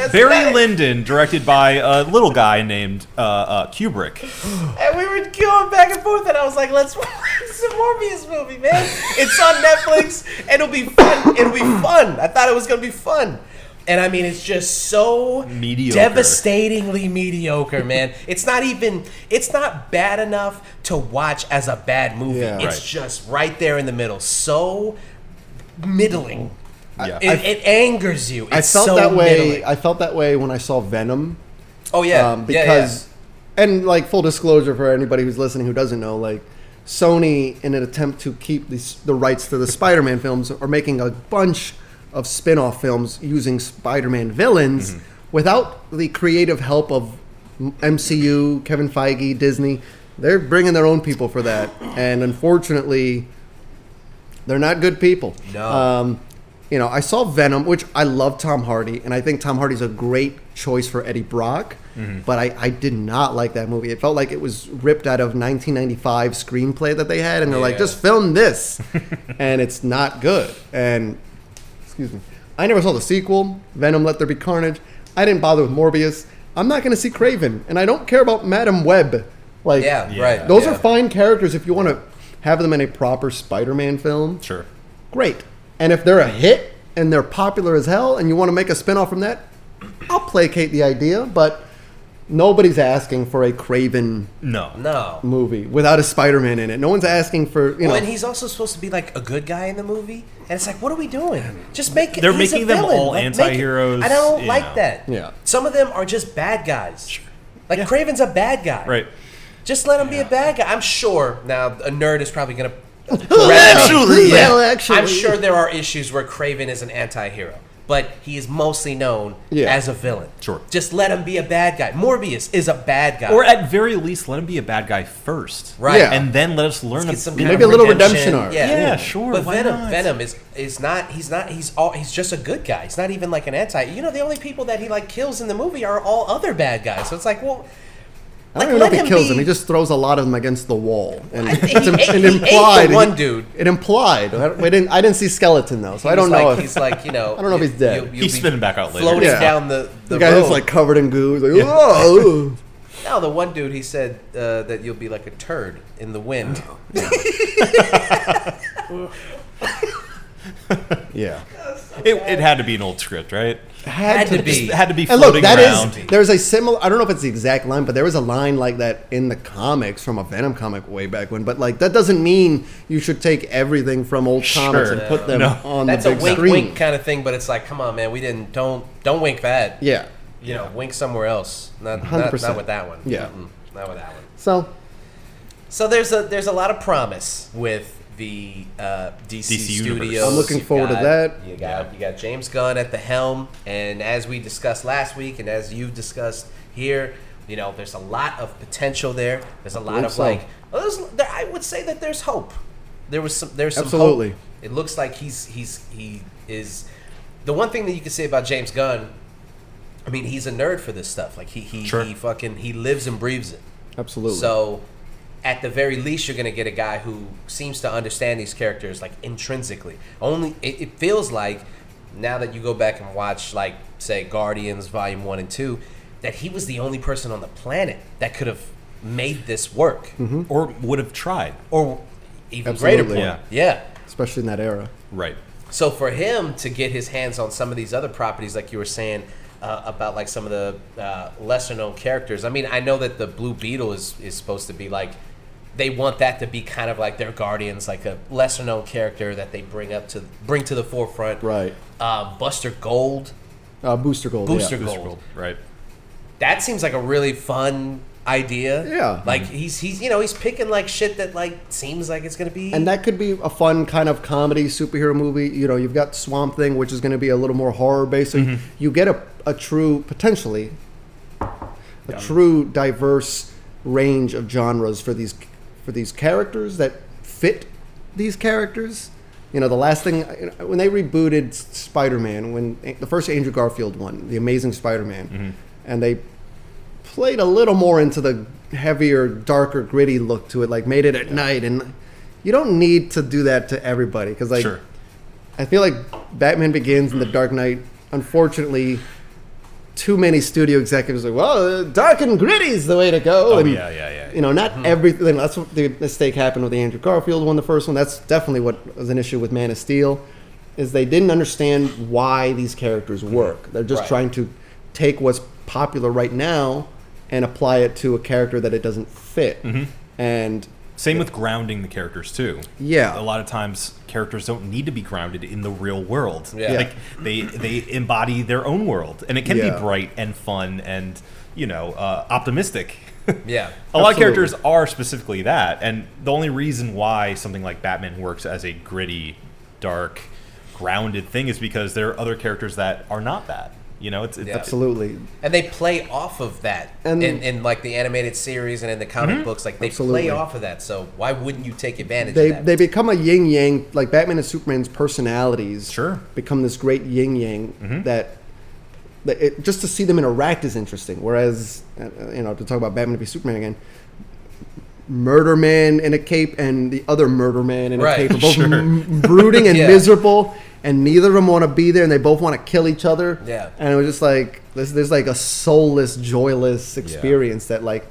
just That's Barry right. Lyndon, directed by a little guy named uh, uh, Kubrick. And we were going back and forth, and I was like, "Let's watch the Morbius movie, man. It's on Netflix. and It'll be fun. It'll be fun. I thought it was gonna be fun." And I mean, it's just so Mediocre. devastatingly mediocre, man. It's not even. It's not bad enough to watch as a bad movie. Yeah. it's Right. just right there in the middle. So middling. Yeah. It, it angers you. It's I felt so that way. middling. I felt that way when I saw Venom. oh yeah, um, Yeah, yeah. because and like full disclosure for anybody who's listening who doesn't know like sony in an attempt to keep these, the rights to the spider-man films are making a bunch of spin-off films using spider-man villains Mm-hmm. without the creative help of mcu kevin feige disney they're bringing their own people for that and unfortunately they're not good people No. um, you know, I saw Venom, which I love Tom Hardy, and I think Tom Hardy's a great choice for Eddie Brock. Mm-hmm. But I, I did not like that movie. It felt like it was ripped out of 1995 screenplay that they had, and they're like, just film this, and it's not good. And excuse me, I never saw the sequel, Venom: Let There Be Carnage. I didn't bother with Morbius. I'm not going to see Kraven, and I don't care about Madame Web. Like, yeah, Yeah. right. those yeah. are fine characters if you want to have them in a proper Spider-Man film Sure. great. And if they're a hit and they're popular as hell and you want to make a spin-off from that, I'll placate the idea, but nobody's asking for a Kraven No. No. movie without a Spider-Man in it. No one's asking for, you know. Well, and he's also supposed to be like a good guy in the movie, and it's like, what are we doing? Just make. They're he's a making them villain. all Like, make it- anti-heroes, I don't you like know. that. Yeah. Some of them are just bad guys. Sure. Like Kraven's a bad guy. Right. Just let him be a bad guy. I'm sure. Now a nerd is probably gonna. Actually, Yeah. well, actually. I'm sure there are issues where Kraven is an anti-hero, but he is mostly known Yeah. as a villain. Sure. Just let him be a bad guy. Morbius is a bad guy. Or at very least, let him be a bad guy first. right. Yeah. And then let us learn Get some a, kind Maybe of a little redemption arc. Yeah, Yeah, sure, But why Venom, not? Venom is is not. He's not. He's all. He's just a good guy. He's not even like an anti. You know, the only people that he like kills in the movie are all other bad guys. So it's like, well, I don't like, even know if he him kills be- them. He just throws a lot of them against the wall, and I it's im- ate- it he ate the implied one dude. It implied. I we didn't. I didn't see skeleton though, so I don't know. Like, if, he's like, you know, I don't know if he's dead. you'll- you'll He's spinning back out later. floating Yeah. down the the, the guy road. who's like covered in goo. He's like, "Whoa." no, the one dude he said uh, that you'll be like a turd in the wind. yeah. It, it had to be an old script, right? Had to be. It had to be And look, floating that around. is there's a similar. I don't know if it's the exact line, but there was a line like that in the comics from a Venom comic way back when. But like that doesn't mean you should take everything from old comics Sure. and put them No. on That's the a big wink, screen. wink kind of thing. But it's like, come on, man, we didn't. Don't don't wink that. Yeah. You know, wink somewhere else. Not, not, 100%. not with that one. Yeah. Mm-mm, not with that one. So So there's a there's a lot of promise with the uh, DC, DC universe. studios. I'm looking You forward to that. You got you got James Gunn at the helm, and as we discussed last week, and as you've discussed here, you know there's a lot of potential there. There's a lot of so. like, there, I would say that there's hope. There was some there's some Absolutely. hope. It looks like he's he's he is the one thing that you can say about James Gunn. I mean, he's a nerd for this stuff. Like he he, Sure. he fucking he lives and breathes it. absolutely. So, at the very least, you're going to get a guy who seems to understand these characters like intrinsically. Only it, it feels like now that you go back and watch, like say Guardians Volume One and Two, that he was the only person on the planet that could have made this work, Or would have tried. or even greater Absolutely. point, yeah. especially in that era. Right. So for him to get his hands on some of these other properties, like you were saying uh, about like some of the uh, lesser known characters, I mean, I know that the Blue Beetle is is supposed to be like they want that to be kind of like their guardians, like a lesser known character that they bring up to bring to the forefront. Right. Uh, Buster Gold, Uh, Booster Gold. Booster yeah. Gold. Right. that seems like a really fun idea. Yeah. Like he's he's you know he's picking like shit that like seems like it's gonna be And that could be a fun kind of comedy superhero movie. You know, you've got Swamp Thing, which is going to be a little more horror based. So you get a, a true, potentially, a true diverse range of genres for these for these characters that fit these characters. You know, the last thing when they rebooted Spider Man, when the first Andrew Garfield one, The Amazing Spider Man, mm-hmm. and they played a little more into the heavier, darker, gritty look to it, like made it at night. And you don't need to do that to everybody because, like, Sure. I feel like Batman Begins and The Dark Knight, unfortunately, too many studio executives are well, uh, dark and gritty is the way to go. Oh, and, yeah, yeah, yeah. You know, not everything. That's what the mistake happened with the Andrew Garfield one, the first one. That's definitely what was an issue with Man of Steel, is they didn't understand why these characters work. They're just Right. trying to take what's popular right now and apply it to a character that it doesn't fit. And Same with grounding the characters too. Yeah. a lot of times characters don't need to be grounded in the real world. Yeah. like they they embody their own world, and it can Yeah. be bright and fun and you know uh, optimistic. Yeah. a lot of characters are specifically that, and the only reason why something like Batman works as a gritty, dark, grounded thing is because there are other characters that are not that. You know, it's, it's Yeah. absolutely. And they play off of that And- in, in like the animated series and in the comic books. Like they Absolutely. play off of that. So why wouldn't you take advantage They, of that? they become a yin yang, like Batman and Superman's personalities. Sure. Become this great yin yang that, that it, just to see them interact is interesting. Whereas, uh, you know, to talk about Batman v Superman again, Murder Man in a cape and the other Murder Man in a Right, cape are both sure. m- brooding and Yeah. miserable, and neither of them want to be there, and they both want to kill each other. Yeah. And it was just like there's, there's like a soulless, joyless experience that like.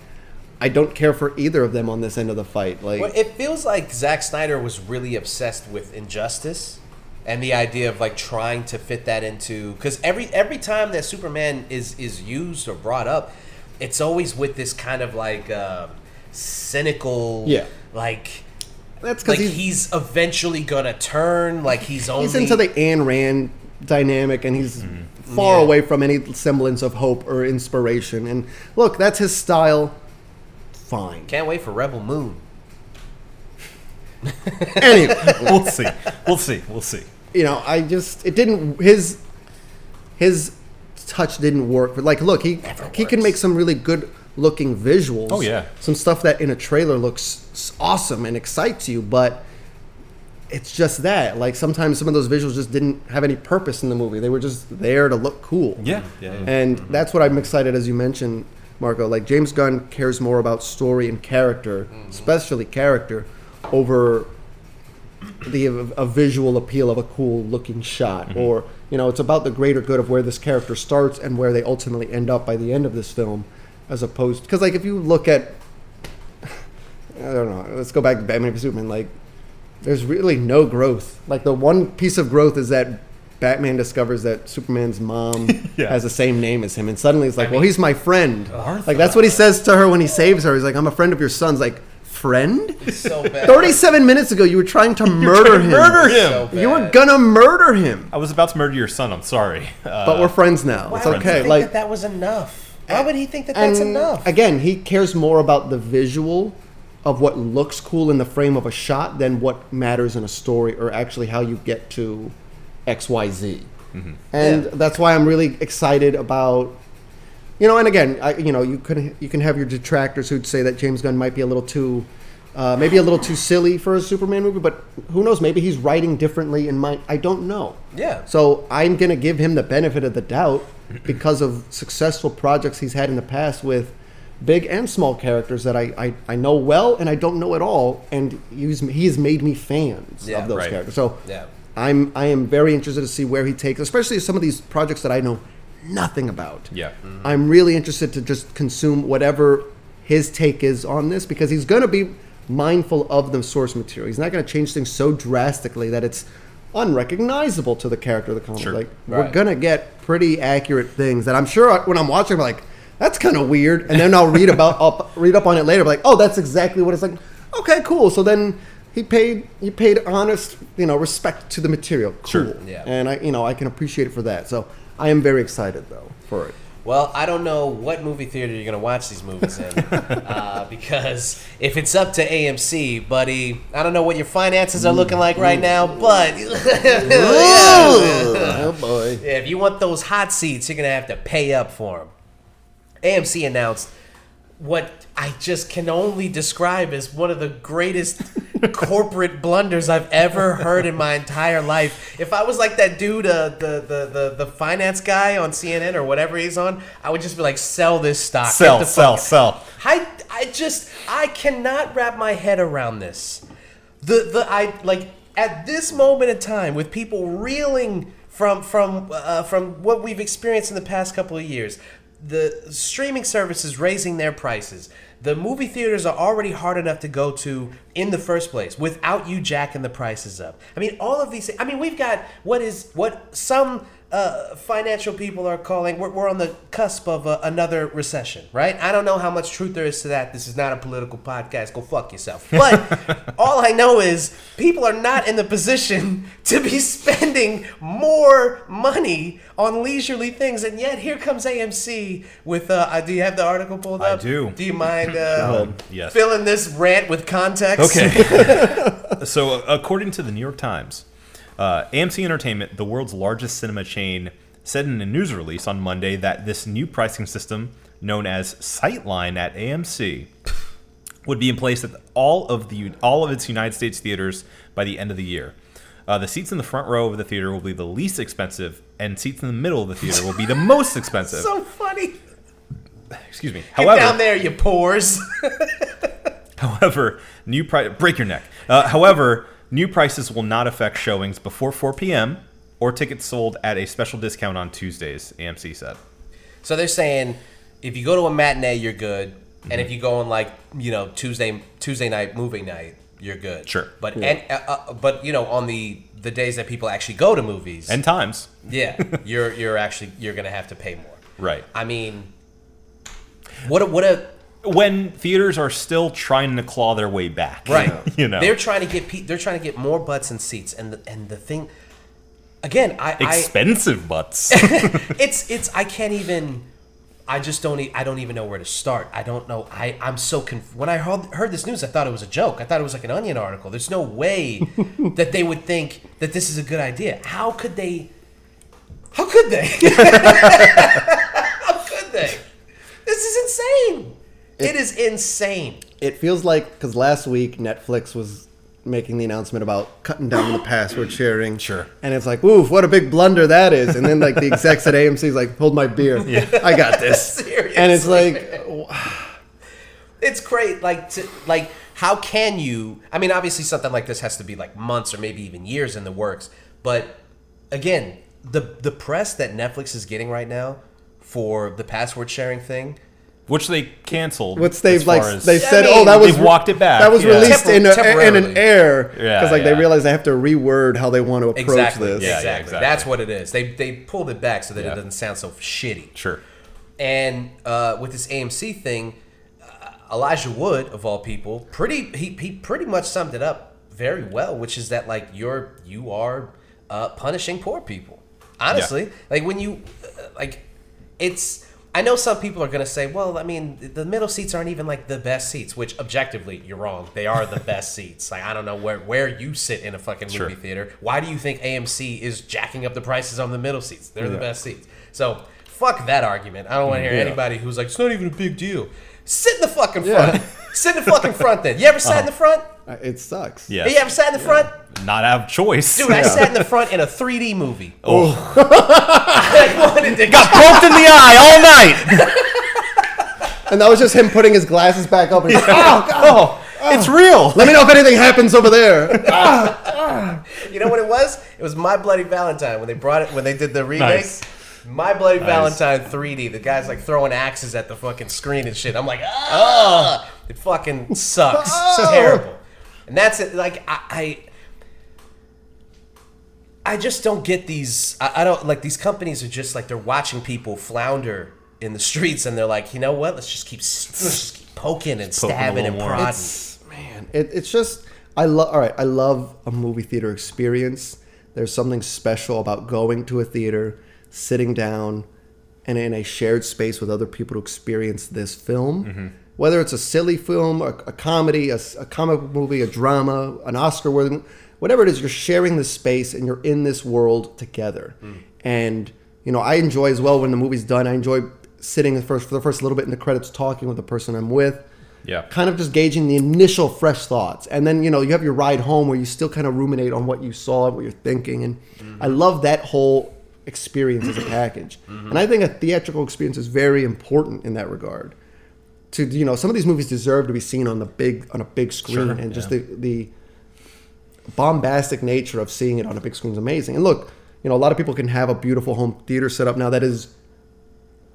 I don't care for either of them on this end of the fight. Like, Well, it feels like Zack Snyder was really obsessed with injustice and the idea of like trying to fit that into because every every time that Superman is is used or brought up, it's always with this kind of like um, cynical, Yeah. like that's because like he's, he's, eventually gonna turn, like he's only he's into the Ayn Rand dynamic, and he's mm-hmm. far Yeah. away from any semblance of hope or inspiration. And look, that's his style. Fine. Can't wait for Rebel Moon. Anyway, we'll see, we'll see, we'll see. you know, I just it didn't his his touch didn't work. But like, look, he he can make some really good looking visuals. Oh, yeah. some stuff that in a trailer looks awesome and excites you, but. It's just that. Like sometimes some of those visuals just didn't have any purpose in the movie. They were just there to look cool. Yeah, yeah, yeah. And mm-hmm. that's what I'm excited, as you mentioned, Marco. Like James Gunn cares more about story and character, mm-hmm. especially character, over the a, visual appeal of a cool looking shot. Mm-hmm. Or you know, it's about the greater good of where this character starts and where they ultimately end up by the end of this film, as opposed because like if you look at, I don't know, let's go back to Batman v Superman. Like, there's really no growth. Like the one piece of growth is that. Batman discovers that Superman's mom Yeah. has the same name as him, and suddenly he's like, I "Well, mean- he's my friend." Martha. Like that's what he says to her when he saves her. He's like, "I'm a friend of your son's." Like, friend? So bad. Thirty-seven minutes ago, you were trying to murder trying to him. murder him. So You were gonna murder him, I was about to murder your son. I'm sorry. Uh, but we're friends now. Why it's would you okay. think Like, that, that was enough? Why would he think that that's and enough? Again, he cares more about the visual of what looks cool in the frame of a shot than what matters in a story or actually how you get to X, Y, Z. Mm-hmm. And Yeah. that's why I'm really excited about. You know, and again, I, you know, you can you can have your detractors who'd say that James Gunn might be a little too, uh, maybe a little too silly for a Superman movie, but who knows? Maybe he's writing differently in mind. I don't know. Yeah. So I'm going to give him the benefit of the doubt because of successful projects he's had in the past with big and small characters that I, I, I know well and I don't know at all. And he's, he has made me fans Yeah, of those right. characters. So Yeah. I'm, I am very interested to see where he takes, especially some of these projects that I know nothing about. yeah. I'm really interested to just consume whatever his take is on this because he's going to be mindful of the source material. He's not going to change things so drastically that it's unrecognizable to the character of the comic. Sure. Like we're going to get pretty accurate things that I'm sure when I'm watching, I'm like, that's kind of weird, and then I'll read about I'll read up on it later, be like, oh, that's exactly what it's like. Okay, cool. So then. He paid. He paid honest, you know, respect to the material. Cool. Sure. Yeah. And I, you know, I can appreciate it for that. So I am very excited though for it. Well, I don't know what movie theater you're gonna watch these movies in, uh, because if it's up to AMC, buddy, I don't know what your finances are looking like right now, but yeah, oh boy. Yeah, if you want those hot seats, you're gonna have to pay up for them. AMC announced what I just can only describe as one of the greatest corporate blunders I've ever heard in my entire life. If I was like that dude, uh, the, the the the finance guy on CNN or whatever he's on, I would just be like, sell this stock, Sell, sell, fuck- sell. I I just I cannot wrap my head around this. The the I like at this moment in time with people reeling from from uh, from what we've experienced in the past couple of years. The streaming services raising their prices. The movie theaters are already hard enough to go to in the first place without you jacking the prices up. I mean, all of these. I mean, we've got what is what some uh, financial people are calling. We're, we're on the cusp of uh, another recession, right? I don't know how much truth there is to that. This is not a political podcast. Go fuck yourself. But all I know is people are not in the position to be spending more money on leisurely things, and yet here comes AMC with. Uh, do you have the article pulled up I do. Do you mind uh, Yes. filling this rant with context? Okay. so, according to the New York Times, uh, AMC Entertainment, the world's largest cinema chain, said in a news release on Monday that this new pricing system, known as Sightline at AMC, would be in place at all of the all of its United States theaters by the end of the year. Uh, the seats in the front row of the theater will be the least expensive, and seats in the middle of the theater will be the most expensive. so funny. Excuse me. Get However, down there, you pores. However, new price break your neck. Uh, however, new prices will not affect showings before 4 p.m. or tickets sold at a special discount on Tuesdays. AMC said. So they're saying if you go to a matinee, you're good, and if you go on like you know Tuesday Tuesday night movie night, you're good. Sure. But and uh, uh, but you know on the the days that people actually go to movies, And times. yeah, you're you're actually you're gonna have to pay more. Right. I mean, what a, what a When theaters are still trying to claw their way back. right. You know. they're trying to get pe- they're trying to get more butts and seats, and the, and the thing again, I, I Expensive butts. it's it's I can't even I just don't e- I don't even know where to start. I don't know. I I'm so conf- when I heard, heard this news, I thought it was a joke. I thought it was like an Onion article. There's no way that they would think that this is a good idea. How could they? How could they? how could they? This is insane. It is insane. It feels like because last week Netflix was making the announcement about cutting down the password sharing. Sure. And it's like, oof, what a big blunder that is. And then like the execs at AMC is like, hold my beer. I got this. And it's like, it's great like to like how can you i mean obviously something like this has to be like months or maybe even years in the works but again the the press that netflix is getting right now for the password sharing thing Which they canceled. what's they've like they Yeah, said, I oh, that was walked it back, That was yeah. released Tempor- in, a, in an air Yeah, because like they yeah. realized they have to reword how they want to approach exactly this. Yeah, yeah, exactly. exactly. that's what it is they they pulled it back so that Yeah. it doesn't sound so shitty Sure. And uh, with this AMC thing, uh, Elijah Wood of all people, pretty he, he pretty much summed it up very well, which is that like you're you are uh, punishing poor people. Honestly, like when you uh, like it's. I know some people are gonna say, well, I mean, the middle seats aren't even like the best seats, which objectively you're wrong. They are the best seats. Like I don't know where where you sit in a fucking movie Sure. theater. Why do you think AMC is jacking up the prices on the middle seats? They're the best seats. So fuck that argument. I don't want to mm, hear Yeah. anybody who's like, it's not even a big deal. Sit in the fucking Yeah. front. Sit in the fucking front then. You ever sat in the uh-huh. front? Uh, It sucks. Yeah. You ever sat in the front? Not out of choice. Dude, I sat in the front in a 3D movie. oh. I wanted to Poked in the eye all night. And that was just him putting his glasses back up. And he's like, oh, God. oh, ah. it's real. Let me know if anything happens over there. Ah, ah. You know what it was? It was My Bloody Valentine when they brought it when they did the remake. Nice. My Bloody Nice. Valentine 3D. The guy's like throwing axes at the fucking screen and shit. I'm like, ah, it fucking sucks. It's terrible. And that's it. Like I, I, I just don't get these. I, I don't like these companies are just like they're watching people flounder in the streets and they're like, you know what? Let's just keep, let's just keep poking and poke 'em a stabbing and more. prodding. It's man, it, it's just I love. All right, I love a movie theater experience. There's something special about going to a theater, sitting down, and in a shared space with other people to experience this film. Whether it's a silly film, a, a comedy, a comic movie, a drama, an Oscar-worthy, whatever it is, you're sharing this space and you're in this world together. And you know, I enjoy as well when the movie's done. I enjoy sitting the first for the first little bit in the credits, talking with the person I'm with Yeah. kind of just gauging the initial fresh thoughts and then you know you have your ride home where you still kind of ruminate on what you saw what you're thinking and i love that whole experience as a package. Mm-hmm. And i think a theatrical experience is very important in that regard. To you know some of these movies deserve to be seen on the big on a big screen Sure, and just yeah. the the bombastic nature of seeing it on a big screen is amazing. And look you know, a lot of people can have a beautiful home theater set up. Now that is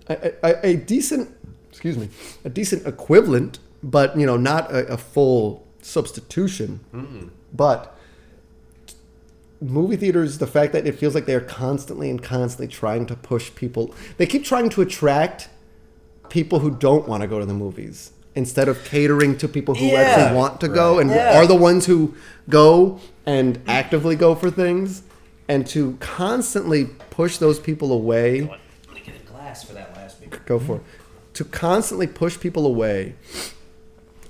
a, a, a decent, excuse me, a decent equivalent, but you know, not a, a full substitution. Mm-hmm. But movie theaters, the fact that it feels like they're constantly and constantly trying to push people, they keep trying to attract people who don't want to go to the movies instead of catering to people who Yeah. actually want to go and Yeah. are the ones who go and actively go for things and to constantly push those people away Let me get a glass for that last week. go for it. To constantly push people away,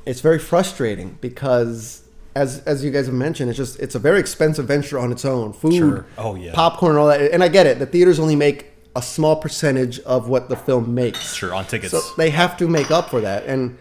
it's very frustrating because as as you guys have mentioned, it's just it's a very expensive venture on its own. Food, Sure. Oh, yeah. popcorn, and all that. And I get it. The theaters only make a small percentage of what the film makes. Sure, on tickets. So they have to make up for that. And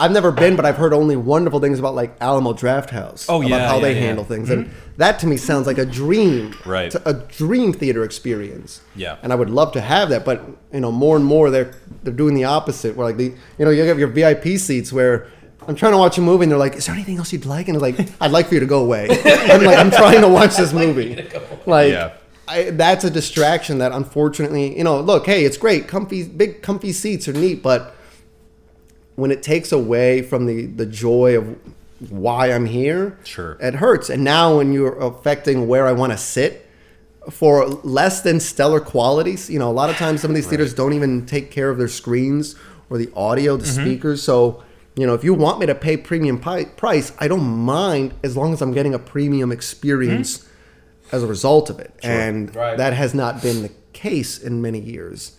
I've never been, but I've heard only wonderful things about like Alamo Drafthouse. Oh, about yeah, how yeah, they yeah. Mm-hmm. handle things, and that to me sounds like a dream. Right. A dream theater experience. Yeah. And I would love to have that, but you know, more and more they're they're doing the opposite. Where like the you know you have your VIP seats where. I'm trying to watch a movie, and they're like, "Is there anything else you'd like?" And I'm like, "I'd like for you to go away." I'm like, "I'm trying to watch this movie." Like, Yeah. I, that's a distraction that unfortunately, you know, look, hey, it's great, comfy, big, comfy seats are neat, but when it takes away from the the joy of why I'm here, Sure. it hurts. And now when you're affecting where I want to sit for less than stellar qualities, you know, a lot of times some of these theaters don't even take care of their screens or the audio, the Mm-hmm. speakers. So, you know, if you want me to pay premium pi- price, I don't mind as long as I'm getting a premium experience Mm-hmm. as a result of it. And Right. that has not been the case in many years.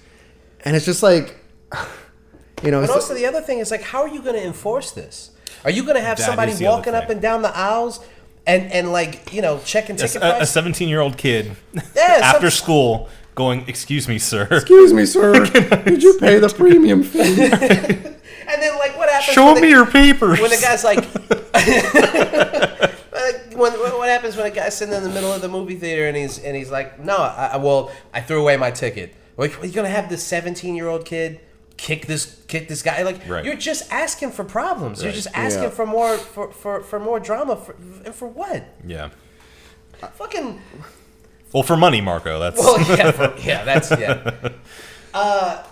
And it's just like, you know, But also the other thing is like, how are you going to enforce this? Are you going to have That somebody is the other walking up and down the aisles and and like you know checking ticket a price? 17 year old kid Yeah, after some- schoul going, Excuse me, sir. excuse me, sir, did you pay the premium fee? and then like what happens? Show me the, your papers. when the guy's like. Uh, when, when- what happens when a guy's sitting in the middle of the movie theater and he's and he's like, no, I, I- well, I threw away my ticket. Like, are you gonna have this seventeen-year-old kid kick this kick this guy? Like, Right. you're just asking for problems. You're just asking Yeah. for more for, for, for more drama for, and for what? yeah. Fucking Well, for money, Marco. That's well, yeah, for, yeah, that's yeah. Uh,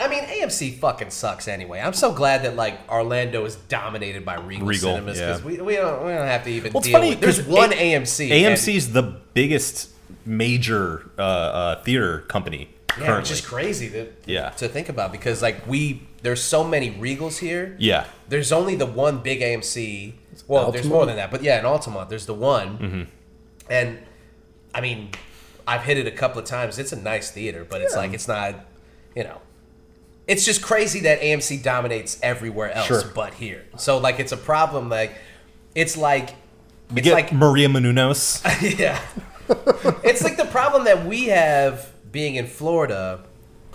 I mean, AMC fucking sucks anyway. I'm so glad that like Orlando is dominated by Regal, Regal, Cinemas yeah. because we, we don't we don't have to even Well, deal funny with. There's one A- AMC. and- AMC's the biggest major uh, uh, theater company yeah, currently. which is crazy to Yeah. to think about because like we there's so many Regals here. yeah. There's only the one big AMC. Well, there's more than that, but yeah, in Altamonte, there's the one. Mm-hmm. And I mean, I've hit it a couple of times. It's a nice theater, but it's like it's not, you know, it's just crazy that AMC dominates everywhere else Sure. but here. So like, it's a problem. Like, it's like, We it's get like Maria Menounos. yeah. it's like the problem that we have being in Florida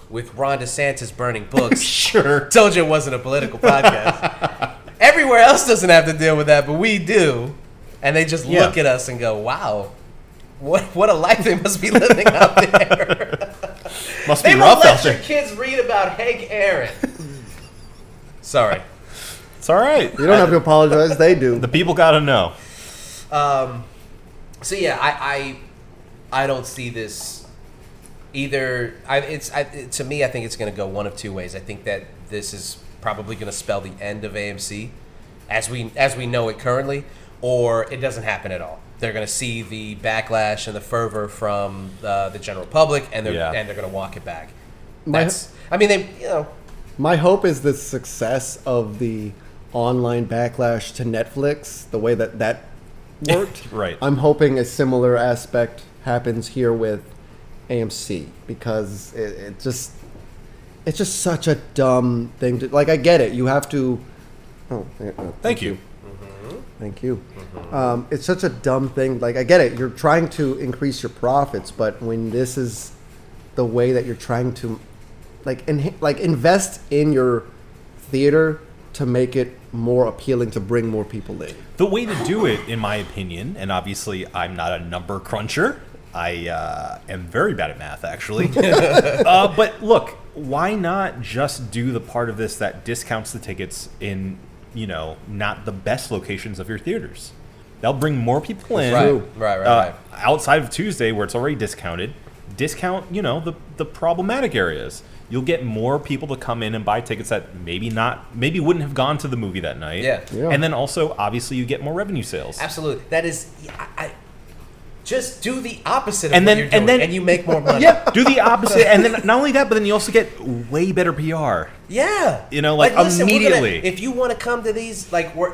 with Ron DeSantis burning books. sure. Told you it wasn't a political podcast. Everywhere else doesn't have to deal with that, but we do. And they just Yeah. look at us and go, wow, what, what a life they must be living out there. Must they be won't rough out let your kids read about Hank Aaron. Sorry. It's all right. You don't have to apologize. They do. The people got to know. Um, so yeah, I, I I don't see this either. I it's I, it- to me. I think it's going to go one of two ways. I think that this is probably going to spell the end of AMC as we as we know it currently, or it doesn't happen at all. They're going to see the backlash and the fervor from uh, the general public, and they're Yeah. and they're going to walk it back. My- That's. I mean, they. You know. My hope is the success of the online backlash to Netflix, the way that that worked. Right. I'm hoping a similar aspect happens here with AMC because it, it just it's just such a dumb thing to like. I get it. You have to. Oh, yeah, uh, Thank you. Thank you. Um, it's such a dumb thing. Like I get it. You're trying to increase your profits, but when this is the way that you're trying to, like, in, like invest in your theater to make it more appealing to bring more people in. The way to do it, in my opinion, and obviously I'm not a number cruncher. I uh, am very bad at math, actually. uh, but look, why not just do the part of this that discounts the tickets in, you know, not the best locations of your theaters? They'll bring more people in. Right, right, right, uh, right. Outside of Tuesday, where it's already discounted, discount you know the the problematic areas. You'll get more people to come in and buy tickets that maybe not, maybe wouldn't have gone to the movie that night. Yeah. Yeah. And then also, obviously, you get more revenue sales. Absolutely. That is. I, I, just do the opposite of And then- and and, then- you make more money. Yeah, do the opposite, and then not only that, but then you also get way better PR. Yeah. You know, like, we're gonna- immediately. if you want to come to these, like, we're.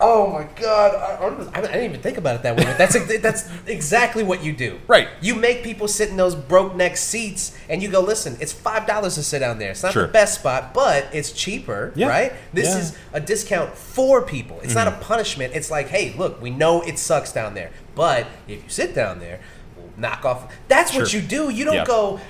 Oh my God! I, I'm- I didn't even think about it that way, but that's that's exactly what you do. Right. You make people sit in those broke neck seats, and you go, "Listen, it's five dollars to sit down there. It's not Sure. the best spot, but it's cheaper, Yeah. right? This Yeah. Mm-hmm. is a discount for people. It's not a punishment. It's like, hey, look, we know it sucks down there, but if you sit down there, we'll knock off. That's what you do. You don't Yeah. go.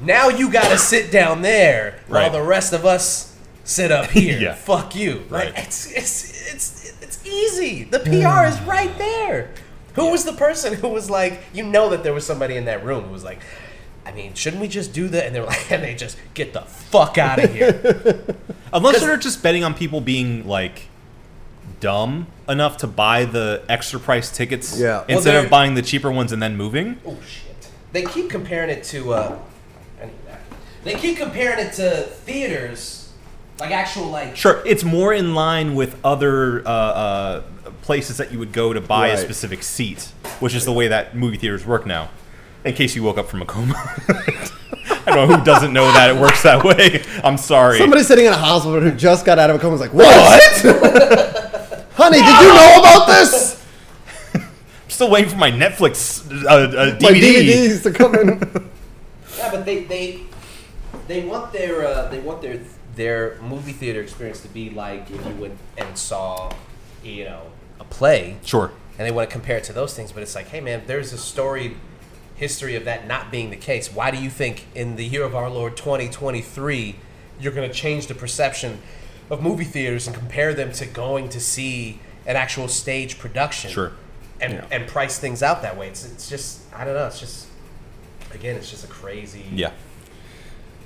Now you got to sit down there while the rest of us sit up here. Yeah. Fuck you. Like Right. it's it's it's it's easy. The PR is right there. Who was the person who was like, you know that there was somebody in that room who was like, I mean, shouldn't we just do that? And they were like, and they just get the fuck out of here. Unless they're just betting on people being like dumb enough to buy the extra price tickets Yeah. Instead they're- of buying the cheaper ones and then moving. oh shit! They keep comparing it to. Uh, I need that. They keep comparing it to theaters, like actual like. Sure, it's more in line with other uh, uh, places that you would go to buy a Right. specific seat, which is the way that movie theaters work now. In case you woke up from a coma. I don't know who doesn't know that it works that way. I'm sorry. Somebody sitting in a hospital who just got out of a coma is like, "What? Honey, did you know about this? I'm still waiting for my Netflix uh, uh, DVD. My DVDs to come in." Yeah, but they they they want their uh, they want their their movie theater experience to be like if you went and saw, you know, a play, Sure. and they want to compare it to those things. But it's like, hey man, there's a story history of that not being the case. Why do you think in the year of our Lord 2023 you're going to change the perception of movie theaters and compare them to going to see an actual stage production? Sure. And Yeah. and price things out that way. It's it's just I don't know. It's just again, it's just a crazy Yeah.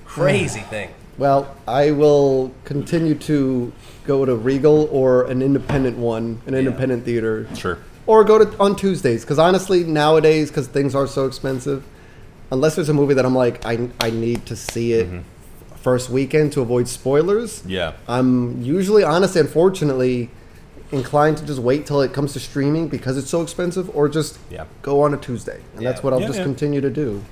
crazy thing. Well, I will continue to go to Regal or an independent one, an independent theater, Sure. or go to on Tuesdays. Because honestly, nowadays, because things are so expensive, unless there's a movie that I'm like, I, I need to see it Mm-hmm. first weekend to avoid spoilers. Yeah. I'm usually, honestly, unfortunately, inclined to just wait till it comes to streaming because it's so expensive, or just Yeah. go on a Tuesday, and that's Yeah. what I'll Yeah, just yeah. continue to do.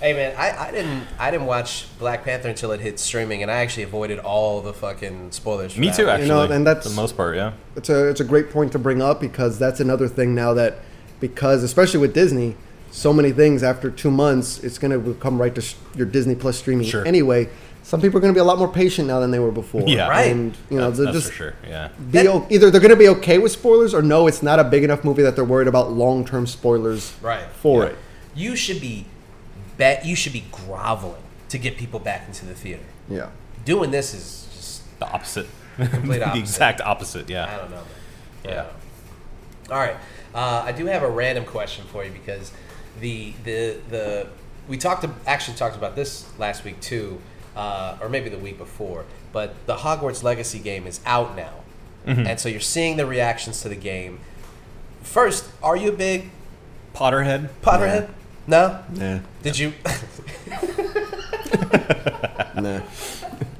Hey man, I, I didn't I didn't watch Black Panther until it hit streaming, and I actually avoided all the fucking spoilers. Me that too, one. actually. You know, and that's- for the most part, yeah. it's a it's a great point to bring up because that's another thing now that because especially with Disney, so many things after two months it's going to come right to sh- your Disney Plus streaming Sure. anyway. Some people are going to be a lot more patient now than they were before. Yeah. Right. And you know, that's, they're that's just for sure. Yeah. be o- either they're going to be okay with spoilers or no, it's not a big enough movie that they're worried about long term spoilers Right. for Right. it. You should be bet you should be groveling to get people back into the theater. Yeah. Doing this is just The opposite. Complete the opposite. exact opposite, yeah. I don't know. Man. Yeah. don't. All right, uh, I do have a random question for you because the the the we talked actually talked about this last week too, uh, or maybe the week before. But the Hogwarts Legacy game is out now, Mm-hmm. and so you're seeing the reactions to the game. First, are you a big Potterhead. Potterhead? No. Nah. Did you? Nah.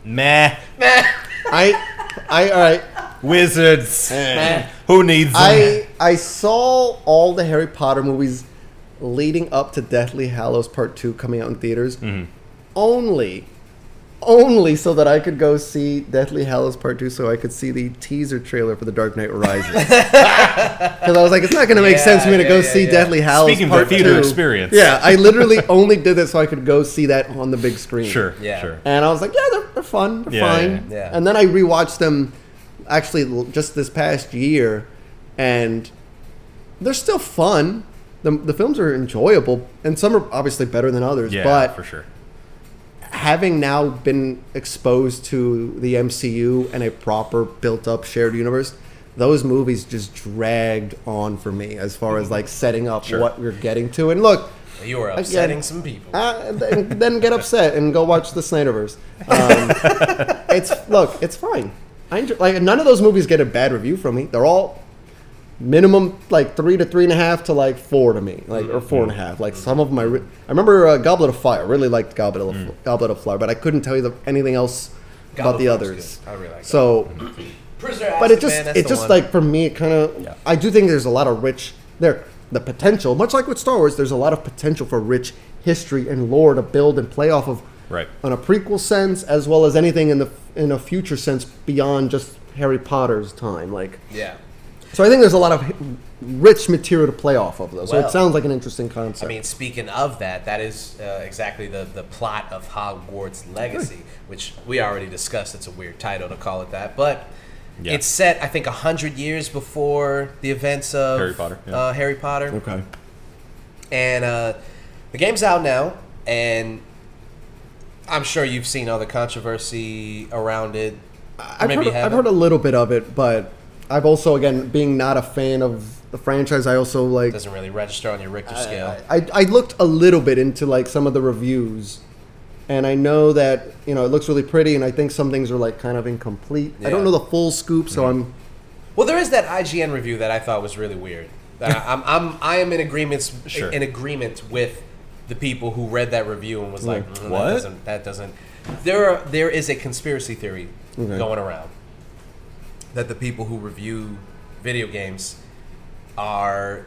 Meh. Meh. I I all right. Wizards. Meh. Who needs them? I I saw all the Harry Potter movies leading up to Deathly Hallows Part Two coming out in theaters, Mm-hmm. only, only so that I could go see Deathly Hallows Part Two, so I could see the teaser trailer for The Dark Knight Rises. Because I was like, it's not going to make Yeah, sense for me to yeah, go yeah, see yeah. Deathly Hallows Speaking of the Part theater 2. experience. Yeah, I literally only did this so I could go see that on the big screen. Sure. Yeah. Sure. And I was like, yeah, they're, they're fun. They're Yeah, fine. yeah, yeah. And then I rewatched them actually just this past year, and they're still fun. The, the films are enjoyable, and some are obviously better than others. Yeah, but for sure. Having now been exposed to the MCU and a proper built up shared universe, those movies just dragged on for me as far as like setting up Sure. what we're getting to. And look, You were Again, upsetting some people. uh, then, then get upset and go watch the Snyderverse. Um, it's look, it's fine. I enjoy, like none of those movies get a bad review from me. They're all minimum like three to three and a half to like four to me, like or four and a half. Like some of my, I, re- I remember uh, Goblet of Fire. Really liked Goblet of Goblet of Fire, but I couldn't tell you the, anything else about the others. good. I really like so, Prisoner but it just that's it just one. like for me, it kind of I do think there's a lot of rich there. The potential, much like with Star Wars, there's a lot of potential for rich history and lore to build and play off of Right. on a prequel sense as well as anything in the in a future sense beyond just Harry Potter's time. Like, yeah. So I think there's a lot of rich material to play off of, though. So Well, it sounds like an interesting concept. I mean, speaking of that, that is uh, exactly the, the plot of Hogwarts Legacy, which we already discussed. It's a weird title to call it that, but Yeah. it's set, I think, a hundred years before the events of Harry Potter, yeah. Uh, Harry Potter, okay. and uh, the game's out now, and I'm sure you've seen all the controversy around it. I've heard, I've heard a little bit of it, but I've also, again, being not a fan of the franchise, I also like. doesn't really register on your Richter scale. I, I looked a little bit into like some of the reviews, and I know that you know it looks really pretty, and I think some things are like kind of incomplete. I don't know the full scoop, so I'm Well, there is that IGN review that I thought was really weird. I, I'm, I'm, I am in agreement, Sure. in agreement with the people who read that review and was like, Yeah. "Mm, What? That doesn't, that doesn't. There, are, there is a conspiracy theory Okay. going around that the people who review video games are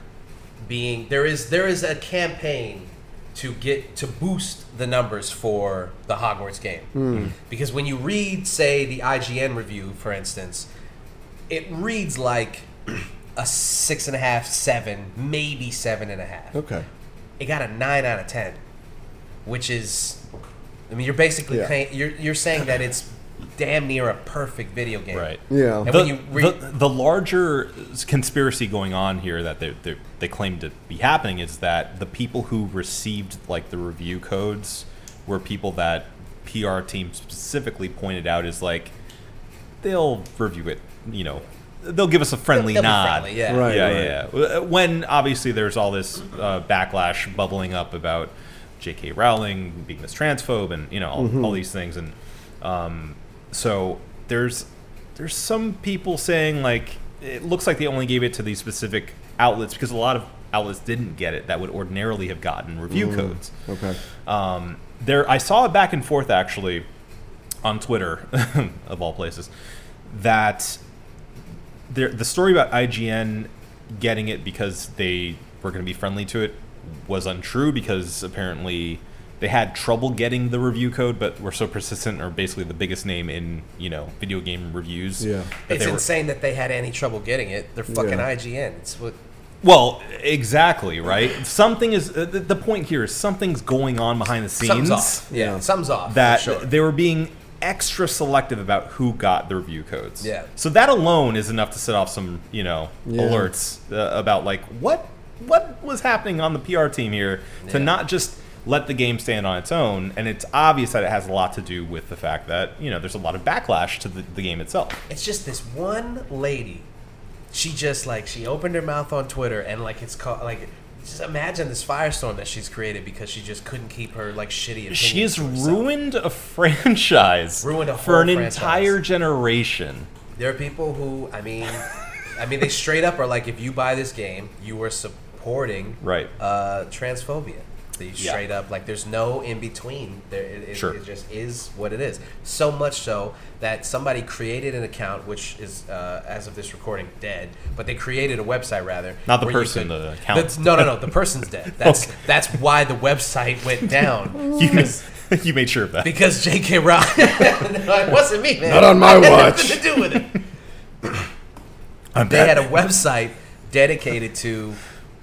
being there is there is a campaign to get to boost the numbers for the Hogwarts game hmm. Hmm. because when you read say the IGN review for instance it reads like a six and a half seven maybe seven and a half okay. it got a nine out of ten which is I mean you're basically Yeah. saying you're, you're saying that it's damn near a perfect video game Right. Yeah. And The, when you read- the, the larger conspiracy going on here that they, they, they claim to be happening is that the people who received like the review codes were people that PR team specifically pointed out is like they'll review it, you know, they'll give us a friendly They'll be nod. friendly, yeah. Right. yeah, yeah. When obviously there's all this uh, backlash bubbling up about J.K. Rowling being this transphobe and you know all, all these things, and um, so there's there's some people saying like it looks like they only gave it to these specific outlets because a lot of outlets didn't get it that would ordinarily have gotten review codes. Okay. Um, there, I saw a back and forth actually on Twitter, of all places, that there, the story about IGN getting it because they were going to be friendly to it was untrue because apparently they had trouble getting the review code, but were so persistent, or basically the biggest name in you know video game reviews. Yeah. It's they were- insane that they had any trouble getting it. They're fucking Yeah. IGN. It's what Well, exactly right. Something is uh, the, the point here is something's going on behind the scenes. something's off. Yeah, Yeah. something's off. that for sure. they were being extra selective about who got the review codes. Yeah. So that alone is enough to set off some, you know, Yeah. alerts uh, about like what what was happening on the PR team here to not just let the game stand on its own. And it's obvious that it has a lot to do with the fact that you know there's a lot of backlash to the, the game itself. It's just this one lady. She just like she opened her mouth on Twitter and like it's called like just imagine this firestorm that she's created because she just couldn't keep her like shitty. She has ruined a franchise, Ruined a for an franchise. entire generation. There are people who I mean, I mean they straight up are like if you buy this game, you are supporting Right. uh, transphobia. They Yeah. straight up like there's no in between. There it, it, Sure. it just is what it is. So much so that somebody created an account which is uh, as of this recording dead, but they created a website rather. Not the person, could- the account. That's- no, no, no. The person's dead. That's Okay. that's why the website went down. You, you made sure of that. Because J.K. Rowling, no, it wasn't me, man. Not on my I had watch. Nothing to do with it. I'm they had a website dedicated to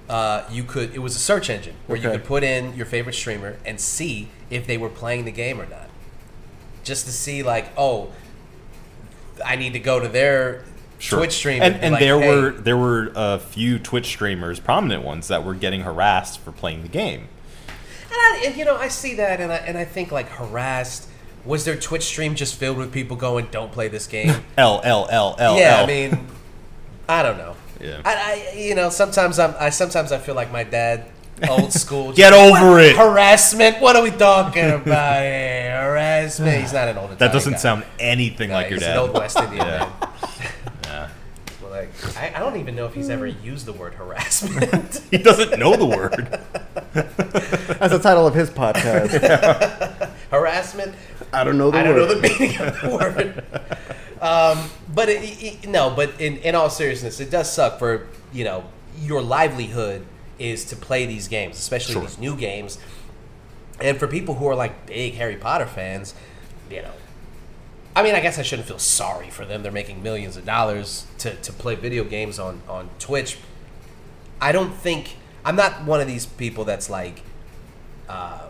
uh, you could it was a search engine where you could put in your favorite streamer and see if they were playing the game or not just to see like oh i need to go to their twitch stream and, be and like, there "Hey." were there were a few Twitch streamers, prominent ones, that were getting harassed for playing the game. and, I, you know i see that and I, and I think like harassed was their twitch stream just filled with people going don't play this game L L L L. yeah L. i mean i don't know Yeah. I, I you know sometimes i'm i sometimes i feel like my dad old school Get just- over what- it. harassment what are we talking about here harassment he's not an old that Italian doesn't guy. sound anything No, like your he's dad. an old west indian Yeah. man Yeah. well Like, I, I don't even know if he's ever hmm. used the word harassment. He doesn't know the word. That's the title of his podcast. harassment. I don't know the I don't know the meaning of the word. Um, but it, it, no, but in, in all seriousness, it does suck for you know your livelihood is to play these games, especially Sure. these new games, and for people who are like big Harry Potter fans, you know. I mean, I guess I shouldn't feel sorry for them. They're making millions of dollars to, to play video games on, on Twitch. I don't think I'm not one of these people that's like uh,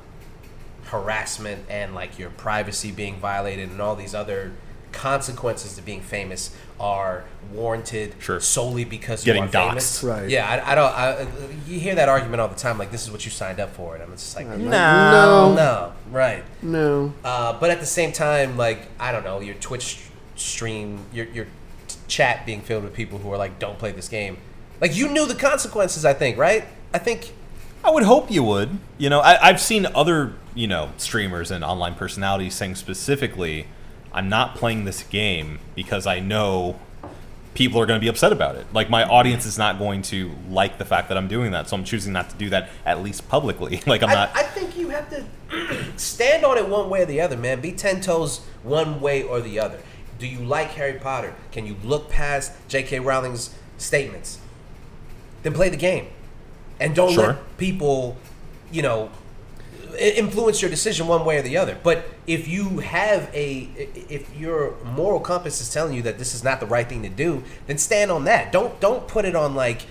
harassment and like your privacy being violated and all these other consequences to being famous are warranted Sure. solely because Getting you are famous. doxxed. Right. Yeah, I, I don't. I, you hear that argument all the time. Like this is what you signed up for, and I'm just like, I'm no, like, no, no, right. no. Uh, but at the same time, like I don't know, your Twitch stream, your your t- chat being filled with people who are like, "Don't play this game." Like you knew the consequences. I think, right? I think. I would hope you would. You know, I, I've seen other, you know, streamers and online personalities saying specifically, I'm not playing this game because I know people are going to be upset about it. Like, my audience is not going to like the fact that I'm doing that, so I'm choosing not to do that, at least publicly. like, I'm I, not. I think you have to stand on it one way or the other, man. Be ten toes one way or the other. Do you like Harry Potter? Can you look past J.K. Rowling's statements? Then play the game, and don't Sure. let people, you know, influence your decision one way or the other. But if you have a, if your moral compass is telling you that this is not the right thing to do, then stand on that. Don't don't put it on like,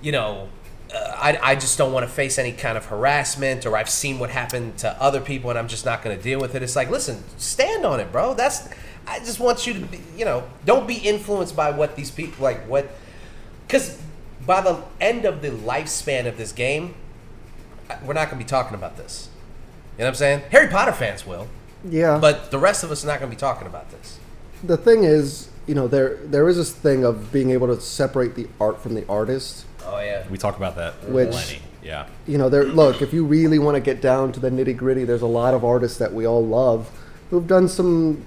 you know, uh, I, I just don't want to face any kind of harassment or I've seen what happened to other people and I'm just not going to deal with it. It's like, listen, stand on it, bro. That's I just want you to, be, you know, don't be influenced by what these people like what, because by the end of the lifespan of this game, we're not going to be talking about this. You know what I'm saying? Harry Potter fans will, Yeah. but the rest of us are not going to be talking about this. the thing is, you know, there there is this thing of being able to separate the art from the artist. Oh yeah. we talk about that Which- plenty. Yeah. You know, there. Look, if you really want to get down to the nitty gritty, there's a lot of artists that we all love who've done some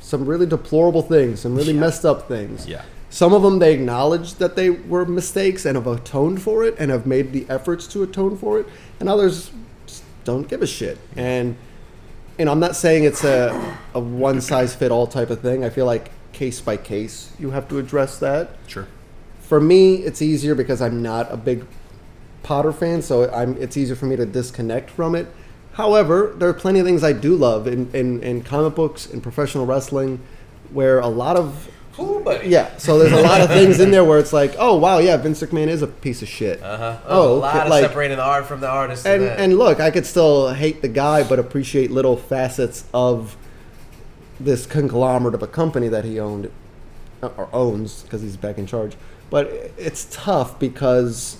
some really deplorable things, some really Yeah. messed up things. Yeah. Some of them they acknowledge that they were mistakes and have atoned for it and have made the efforts to atone for it, and others just don't give a shit. And know, I'm not saying it's a a one size fit all type of thing. I feel like case by case you have to address that. Sure. For me, it's easier because I'm not a big Potter fan, so I'm it's easier for me to disconnect from it. However, there are plenty of things I do love in, in, in comic books and professional wrestling where a lot of Ooh, buddy. yeah, so there's a lot of things in there where it's like, oh wow, yeah, Vince McMahon is a piece of shit. Uh-huh. Oh, a lot of like- separating the art from the artist. and and look, I could still hate the guy, but appreciate little facets of this conglomerate of a company that he owned uh, or owns because he's back in charge. But it's tough because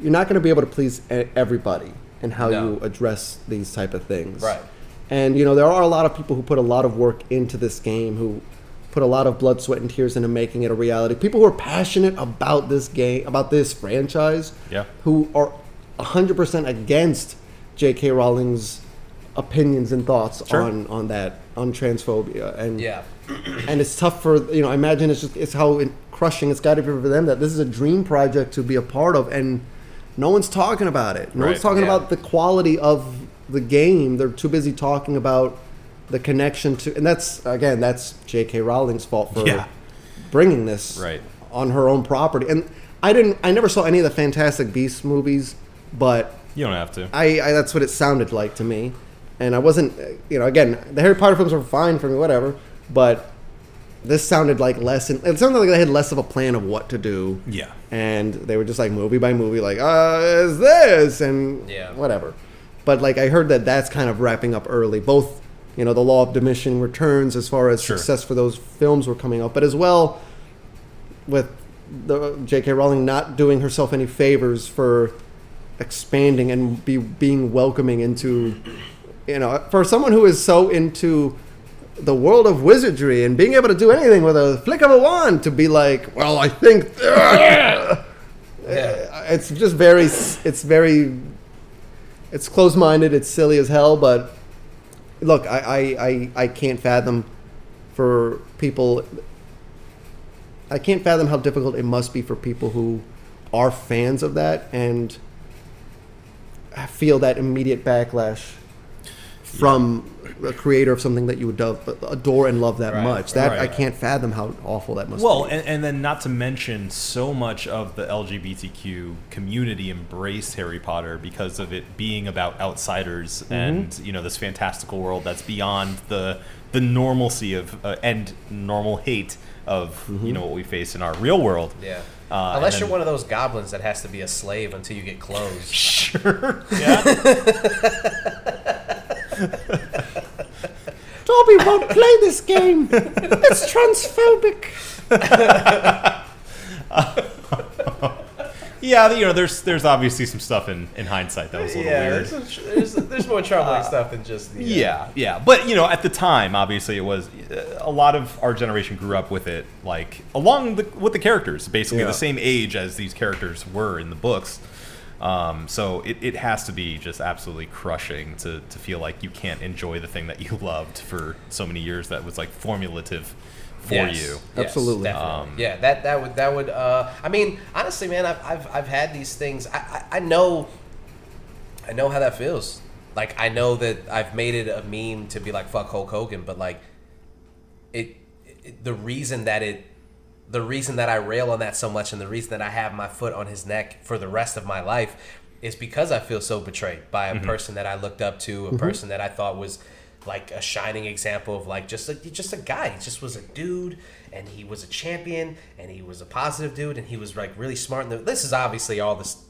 you're not going to be able to please everybody and how No. you address these type of things. Right. And you know there are a lot of people who put a lot of work into this game who put a lot of blood, sweat, and tears into making it a reality. People who are passionate about this game, about this franchise, Yeah. who are 100% against J.K. Rowling's opinions and thoughts Sure. on on that on transphobia and yeah. and it's tough for you know I imagine it's just it's how crushing it's got to be for them that this is a dream project to be a part of and no one's talking about it no one's talking yeah. about the quality of the game they're too busy talking about the connection to and that's again that's J.K. Rowling's fault for Yeah. bringing this Right. on her own property and I didn't I never saw any of the Fantastic Beasts movies but You don't have to. I, I that's what it sounded like to me, and I wasn't, you know, again, the Harry Potter films were fine for me, whatever, but this sounded like less. And it sounded like they had less of a plan of what to do. Yeah. and they were just like movie by movie, like, uh, is this and Yeah. whatever. But like I heard that that's kind of wrapping up early. Both, you know, the law of diminishing returns as far as Sure. success for those films were coming up, but as well with the J.K. Rowling not doing herself any favors for expanding and be being welcoming into you know for someone who is so into the world of wizardry and being able to do anything with a flick of a wand to be like well i think Yeah. it's just very it's very it's close-minded it's silly as hell but look i i i, I can't fathom for people I can't fathom how difficult it must be for people who are fans of that and feel that immediate backlash from a creator of something that you would adore and love that Right, much. That right, I can't fathom how awful that must Well, be. Well, and, and then not to mention, so much of the LGBTQ community embraced Harry Potter because of it being about outsiders Mm-hmm. and you know this fantastical world that's beyond the the normalcy of uh, and normal hate of Mm-hmm. you know what we face in our real world. Yeah. Uh, Unless and you're one of those goblins that has to be a slave until you get clothes. Sure. Yeah. Dobby won't play this game. It's transphobic. yeah. You know, there's there's obviously some stuff in in hindsight that was a little weird. there's, there's, there's more troubling stuff than just the, uh, Yeah, yeah, but you know, at the time, obviously, it was uh, a lot of our generation grew up with it, like along the, with the characters, basically Yeah. the same age as these characters were in the books. Um, so it, it has to be just absolutely crushing to, to feel like you can't enjoy the thing that you loved for so many years that was like formulative for Yes, you. Absolutely. definitely. Um, yeah, that that would that would. Uh, I mean, honestly, man, I've, I've I've had these things. I, I I know. I know how that feels. Like I know that I've made it a meme to be like fuck Hulk Hogan, but like it, it the reason that it the reason that I rail on that so much and the reason that I have my foot on his neck for the rest of my life is because I feel so betrayed by a mm-hmm. person that I looked up to, a mm-hmm. person that I thought was like a shining example of like just a just a guy. He just was a dude and he was a champion and he was a positive dude and he was like really smart. And this is obviously all this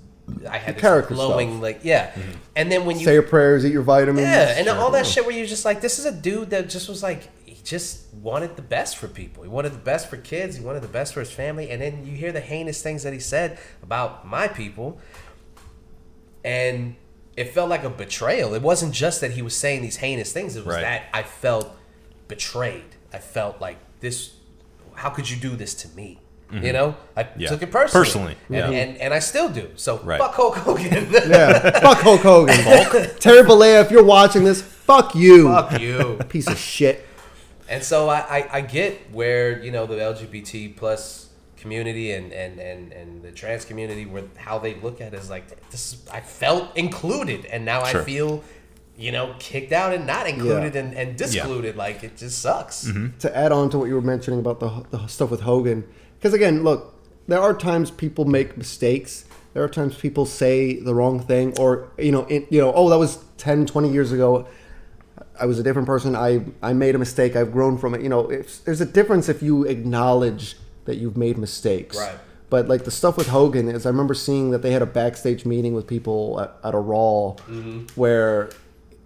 I had this character glowing stuff. like yeah. Mm-hmm. And then when you Say your prayers, eat your vitamins. yeah, and all that shit where you're just like, this is a dude that just was like, he just wanted the best for people. He wanted the best for kids. He wanted the best for his family. And then you hear the heinous things that he said about my people, and it felt like a betrayal. It wasn't just that he was saying these heinous things. It was Right. that I felt betrayed. I felt like this. How could you do this to me? You know, I Mm-hmm. Yeah. took it personally, Personally, and, yeah. and and I still do. So Right. fuck Hulk Hogan. Yeah. Fuck Hulk Hogan. Terry Bollea, if you're watching this, fuck you. fuck you. Piece of shit. And so I, I, I get where, you know, the LGBT plus community and, and, and, and the trans community where how they look at it is like this is, I felt included and now Sure. I feel, you know, kicked out and not included Yeah. and, and discluded. Like it just sucks. Mm-hmm. to add on to what you were mentioning about the, the stuff with Hogan, because again, look, there are times people make mistakes. There are times people say the wrong thing, or you know, it, you know, oh, that was 10, 20 years ago. I was a different person. I I made a mistake. I've grown from it. You know, there's a difference if you acknowledge that you've made mistakes. Right. But like the stuff with Hogan is, I remember seeing that they had a backstage meeting with people at, at a Raw, Mm-hmm. where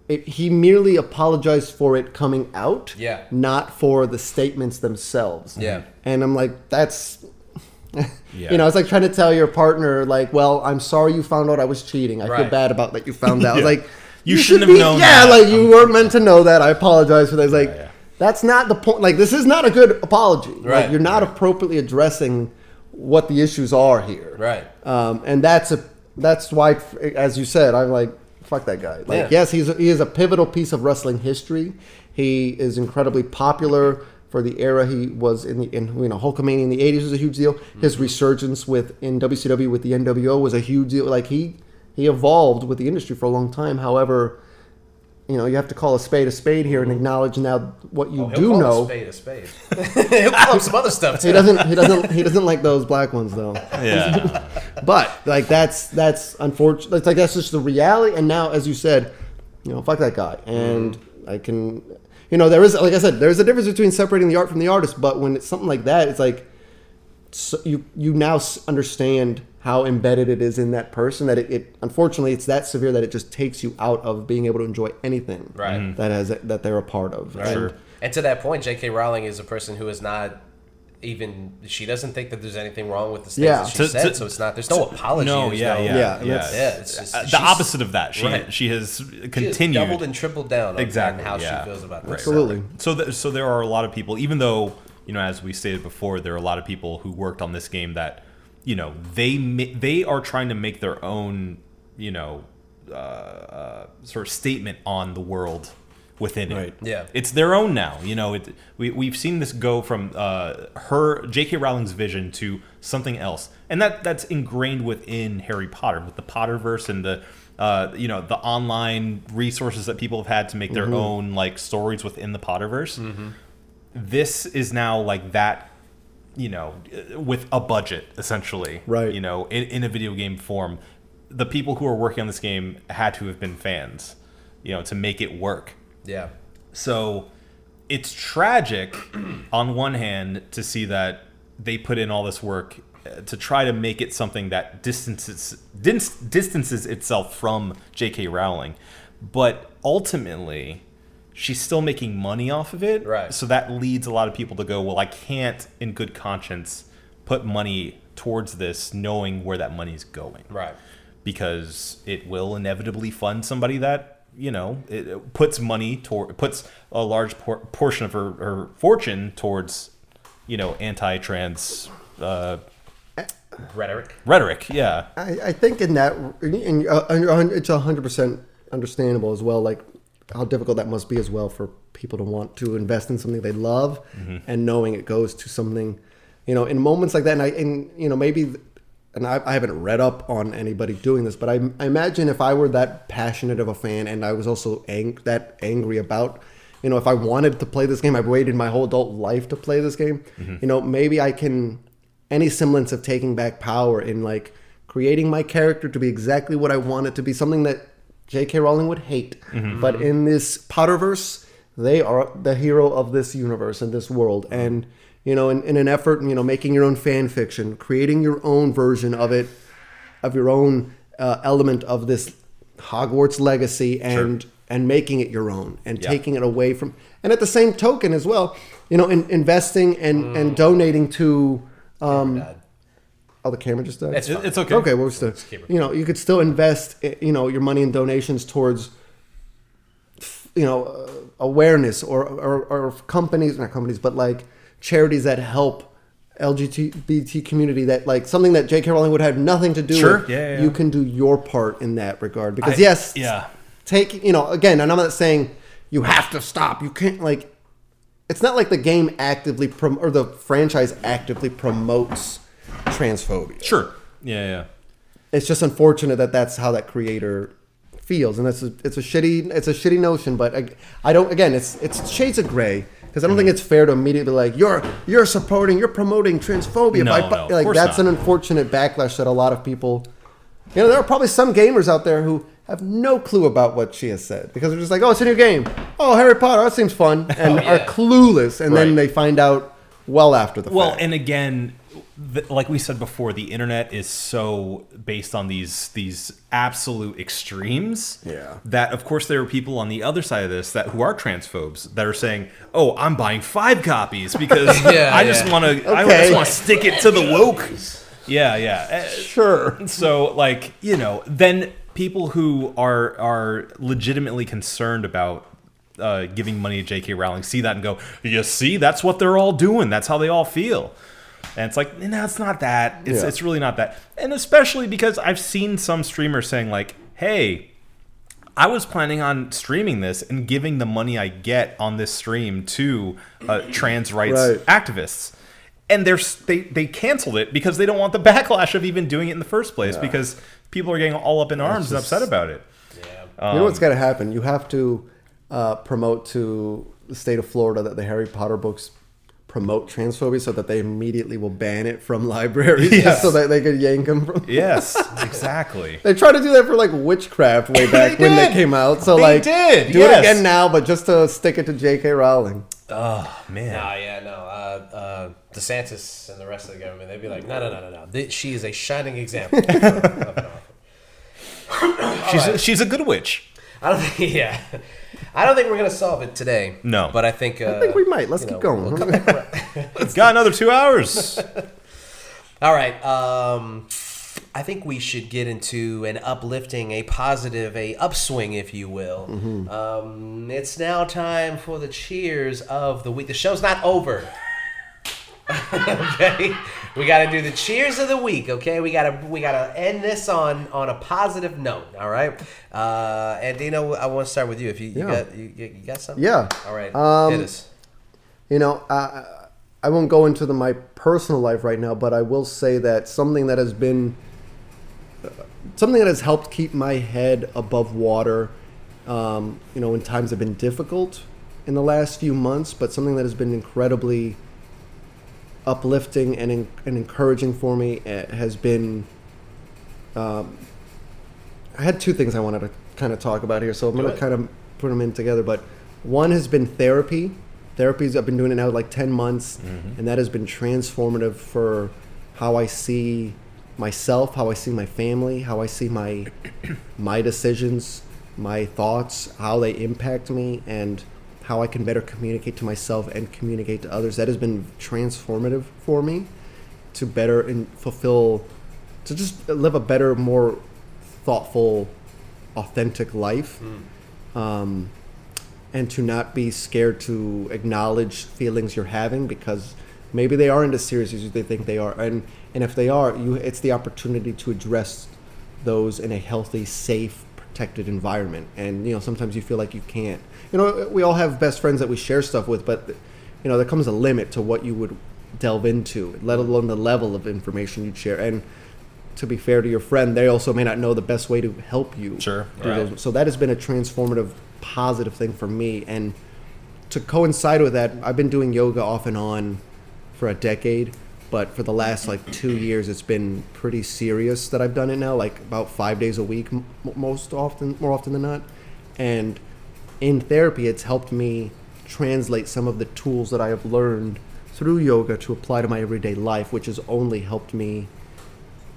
it, he merely apologized for it coming out, Yeah. not for the statements themselves. Yeah. And I'm like, that's, Yeah. you know, it's like trying to tell your partner, like, well, I'm sorry you found out I was cheating. I feel bad about that you found out. Yeah. Like, You should shouldn't have known Yeah, that. like you weren't meant to know that. I apologize for that. It's like, yeah. that's not the point. Like, this is not a good apology. Right. Like, you're not appropriately addressing what the issues are here. Right. Um, and that's a that's why, as you said, I'm like, fuck that guy. Like, Yeah. yes, he's a, he is a pivotal piece of wrestling history. He is incredibly popular for the era he was in. The in you know Hulkamania in the '80s was a huge deal. His Mm-hmm. resurgence with in WCW with the NWO was a huge deal. Like he he evolved with the industry for a long time. However. You know, you have to call a spade a spade here and acknowledge now what you Mm-hmm. Oh, he'll do call know. a spade a spade. he'll call him some other stuff too. He doesn't. He doesn't. He doesn't like those black ones though. Yeah. But like that's that's unfortunate. It's like that's just the reality. And now, as you said, you know, fuck that guy. And I can, you know, there is like I said, there's a difference between separating the art from the artist. But when it's something like that, it's like so you you now understand how embedded it is in that person that it, it unfortunately it's that severe that it just takes you out of being able to enjoy anything Right. Mhm. that has that they're a part of. Right. And- And to that point, J.K. Rowling is a person who is not even. She doesn't think that there's anything wrong with the things Yeah. that she To- said. to- so it's not. There's no apology. No, yeah, no, yeah, Yeah, yeah. Yeah, it's just Uh, the opposite of that. She Right. she has She has continued. doubled and tripled down on, Exactly, how yeah. she feels about Right. this. Absolutely. So, th- so there are a lot of people, even though you know, as we stated before, there are a lot of people who worked on this game that, you know, they they are trying to make their own, you know, uh, uh, sort of statement on the world within it. Right. Yeah. it's their own now. You know, it, we we've seen this go from uh, her J.K. Rowling's vision to something else, and that that's ingrained within Harry Potter with the Potterverse and the. Uh, you know the online resources that people have had to make their Mm-hmm. own like stories within the Potterverse. This is now like that you know, with a budget essentially, Right. You know, in, in a video game form, the people who are working on this game had to have been fans, you know, to make it work. Yeah. So it's tragic on one hand to see that they put in all this work uh, to try to make it something that distances distances itself from J.K. Rowling, but ultimately she's still making money off of it. Right. So that leads a lot of people to go, well, I can't, in good conscience, put money towards this, knowing where that money's going Right. because it will inevitably fund somebody that you know it it puts money toward puts a large por- portion of her, her fortune towards you know anti-trans uh, Rhetoric. rhetoric yeah I, I think in that, and uh, it's hundred percent understandable as well. Like how difficult that must be as well for people to want to invest in something they love, mm-hmm. and knowing it goes to something, you know, in moments like that. And I, and you know, maybe, and I, I haven't read up on anybody doing this, but I, I imagine if I were that passionate of a fan, and I was also ang- that angry about. You know, if I wanted to play this game, I've waited my whole adult life to play this game. Mm-hmm. You know, maybe I can any semblance of taking back power in like creating my character to be exactly what I want it to be, something that J.K. Rowling would hate. But in this Potterverse, they are the hero of this universe and this world. And, you know, in, in an effort, you know, making your own fan fiction, creating your own version of it, of your own uh, element of this Hogwarts legacy and and making it your own and Yeah. taking it away from and at the same token as well, you know, in, investing and, and donating to um, God. Oh, the camera just died. It's fine. it's okay okay. Well, we're still, keep it. you know, you could still invest, you know, your money in donations towards, you know, uh, awareness or, or or companies, not companies, but like charities that help LGBT community. That like something that J.K. Rowling would have nothing to do Sure. with. Yeah, yeah, You can do your part in that regard because I- yes, yeah. take you know again and i'm not saying you have to stop you can't like it's not like the game actively prom- or the franchise actively promotes transphobia sure yeah yeah it's just unfortunate that that's how that creator feels and that's a, it's a shitty it's a shitty notion but I, I don't again it's it's shades of gray because I don't think mm-hmm. it's fair to immediately be like you're you're supporting you're promoting transphobia No, by, no, like that's not. an unfortunate backlash that a lot of people you know there are probably some gamers out there who have no clue about what she has said because they're just like oh it's a new game oh Harry Potter that seems fun and oh, yeah. are clueless and then they find out well after the well fact. and again th- like we said before the internet is so based on these these absolute extremes Yeah. that of course there are people on the other side of this that who are transphobes that are saying oh i'm buying five copies because Yeah, i just yeah. want to i just want to stick it to the woke yeah yeah Eh, sure so like you know then people who are are legitimately concerned about uh, giving money to J.K. Rowling see that and go, you see, that's what they're all doing. That's how they all feel. And it's like, no, it's not that. It's Yeah. it's really not that. And especially because I've seen some streamers saying like, hey. I was planning on streaming this and giving the money I get on this stream to uh, trans rights Right. activists and they're they they canceled it because they don't want the backlash of even doing it in the first place because people are getting all up in arms and upset about it. Yeah. you know what's got to happen? You have to uh, promote to the state of Florida that the Harry Potter books promote transphobia, so that they immediately will ban it from libraries, Yes. so that they could yank them from. Yes, exactly. They tried to do that for like witchcraft way back They when they came out. So They like, did, do yes. it again now, but just to stick it to J.K. Rowling. Oh man. No, yeah, no. Uh, uh, DeSantis and the rest of the government, they'd be like, no, no, no, no, no. Th- She is a shining example of, of an author. She's a, she's a good witch. I don't think, yeah. I don't think we're gonna solve it today. No. but I think uh, I think we might. Let's keep know, going. we'll come back around. It's got another two hours. All right. Um, I think we should get into an uplifting, a positive, a upswing, if you will. Mm-hmm. Um, it's now time for the cheers of the week. The show's not over. Okay, we got to do the cheers of the week. Okay, we got to we got to end this on on a positive note. All right, uh, Andino, I want to start with you. If you, you Yeah. got you, you got something. Yeah. All right. Um, hit us. You know, I, I won't go into the, my personal life right now, but I will say that something that has been something that has helped keep my head above water, um, you know, when times have been difficult in the last few months, but something that has been incredibly uplifting and, en- and encouraging for me uh, has been. Um, I had two things I wanted to kind of talk about here, so I'm going to kind of put them in together. But one has been therapy. Therapies I've been doing it now like ten months, and that has been transformative for how I see myself, how I see my family, how I see my my decisions, my thoughts, how they impact me, and how I can better communicate to myself and communicate to others. That has been transformative for me to better and fulfill, to just live a better, more thoughtful, authentic life. Um, and to not be scared to acknowledge feelings you're having because maybe they aren't as serious as they think they are and and if they are you it's the opportunity to address those in a healthy safe protected environment and you know sometimes you feel like you can't you know we all have best friends that we share stuff with but you know there comes a limit to what you would delve into let alone the level of information you'd share and to be fair to your friend they also may not know the best way to help you Sure. Right. So that has been a transformative, positive thing for me. And to coincide with that, I've been doing yoga off and on for a decade. But for the last like two years, it's been pretty serious that I've done it now, like about five days a week, m- most often, more often than not. And in therapy, it's helped me translate some of the tools that I have learned through yoga to apply to my everyday life, which has only helped me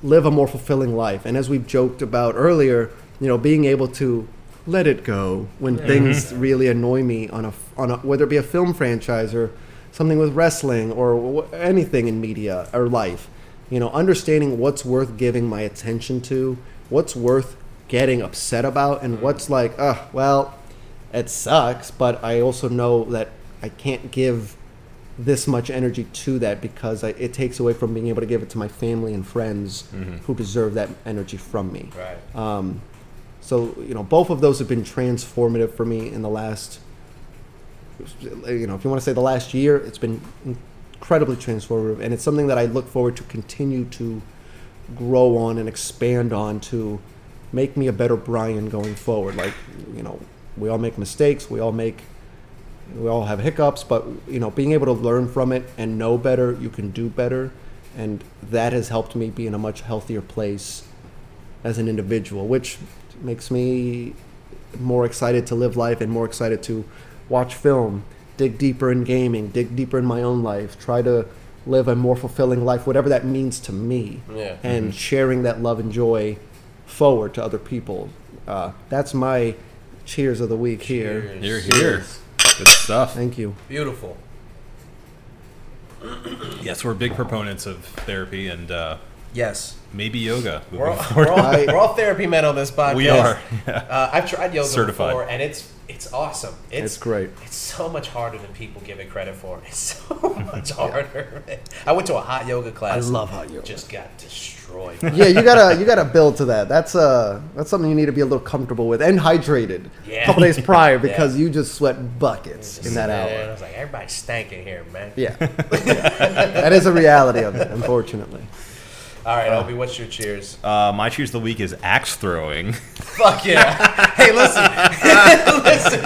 live a more fulfilling life. And as we've joked about earlier, you know, being able to let it go when things really annoy me on a on a whether it be a film franchise or something with wrestling or anything in media or life, you know, understanding what's worth giving my attention to, what's worth getting upset about, and what's like, oh, well, it sucks, but I also know that I can't give this much energy to that because I, it takes away from being able to give it to my family and friends who deserve that energy from me. Right. Um, so you know, both of those have been transformative for me in the last. You know, if you want to say the last year, it's been incredibly transformative, and it's something that I look forward to continue to grow on and expand on to make me a better Bryan going forward. Like, you know, we all make mistakes, we all make we all have hiccups, but you know, being able to learn from it and know better, you can do better, and that has helped me be in a much healthier place as an individual, which makes me more excited to live life and more excited to watch film, dig deeper in gaming, dig deeper in my own life, try to live a more fulfilling life, whatever that means to me, Yeah. and sharing that love and joy forward to other people. Uh, that's my cheers of the week here. Here, here. Good stuff. Thank you. Beautiful. Yes, we're big proponents of therapy and uh, Yes. Maybe yoga. We're all, we're, all, I- we're all therapy men on this podcast. We are. Uh, I've tried yoga Certified. before, and it's it's awesome. It's, It's great. It's so much harder than people give it credit for. It's so much harder. man. I went to a hot yoga class. I love hot yoga. Just got destroyed. yeah, you gotta you gotta build to that. That's uh that's something you need to be a little comfortable with and hydrated. Yeah. A couple days prior because you just sweat buckets Just in that sitting there, I hour. was like, everybody's stanking here, man. Yeah, that is a reality of it, unfortunately. All right, Obi, what's your cheers? Uh, my cheers of the week is axe throwing. Fuck yeah. hey, listen. listen.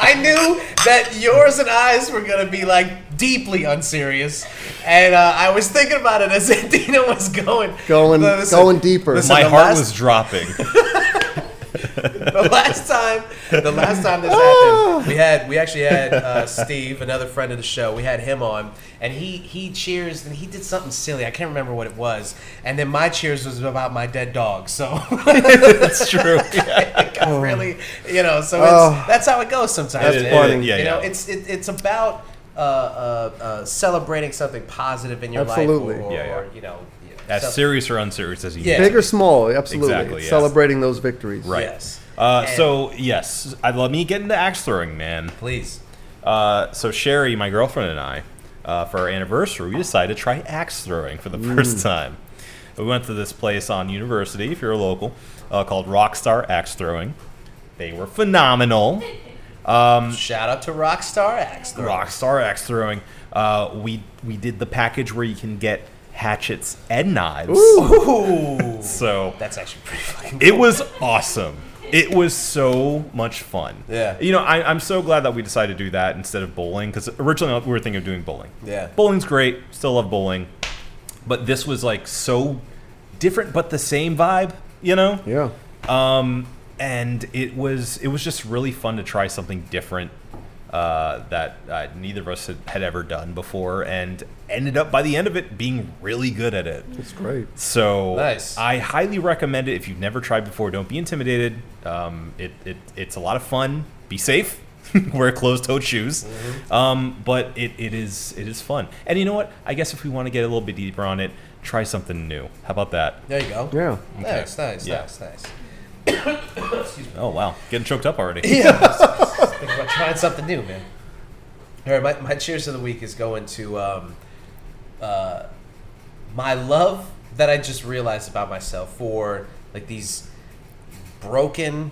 I knew that yours and I's were going to be like deeply unserious. And uh, I was thinking about it as Dina was going. Going Listen, going deeper. listen, My the heart last- was dropping. the last time the last time this happened we had we actually had uh, steve another friend of the show we had him on and he he cheers and he did something silly i can't remember what it was and then my cheers was about my dead dog so That's true. Yeah. it got really you know so it's, Oh. that's how it goes sometimes That's man. funny. Yeah, you know yeah. it's it, it's about uh, uh, uh, celebrating something positive in your Absolutely. life or, Yeah, yeah. or you know, As so- serious or unserious as you Yeah. Big or small, absolutely. Exactly, yes. Celebrating those victories. Right. yes Uh, And- so yes, I let me get into axe throwing, man. please Uh, so Sherry, my girlfriend and I, uh, for our anniversary, we decided to try axe throwing for the first time. We went to this place on University, if you're a local, uh, called Rockstar Axe Throwing. They were phenomenal. Shout out to Rockstar Axe. Throw. Rockstar Axe Throwing. Uh, we we did the package where you can get hatchets and knives. Ooh, So that's actually pretty fucking. it was awesome. It was so much fun. Yeah. You know, I, I'm so glad that we decided to do that instead of bowling because originally we were thinking of doing bowling. Yeah. Bowling's great. Still love bowling. But this was like so different, but the same vibe, you know? Yeah. Um, and it was it was just really fun to try something different uh, that uh, neither of us had, had ever done before, and ended up by the end of it being really good at it. It's great. So Nice. I highly recommend it if you've never tried before. Don't be intimidated. Um, it, it it's a lot of fun. Be safe. Wear closed-toed shoes. Mm-hmm. Um, but it, it is it is fun. And you know what? I guess if we want to get a little bit deeper on it, try something new. How about that? There you go. Yeah. Nice, nice, Yeah. nice, nice. Oh wow, getting choked up already. Yeah. Think about trying something new, man. All right, my, my cheers of the week is going to um, uh, my love that I just realized about myself for like these broken,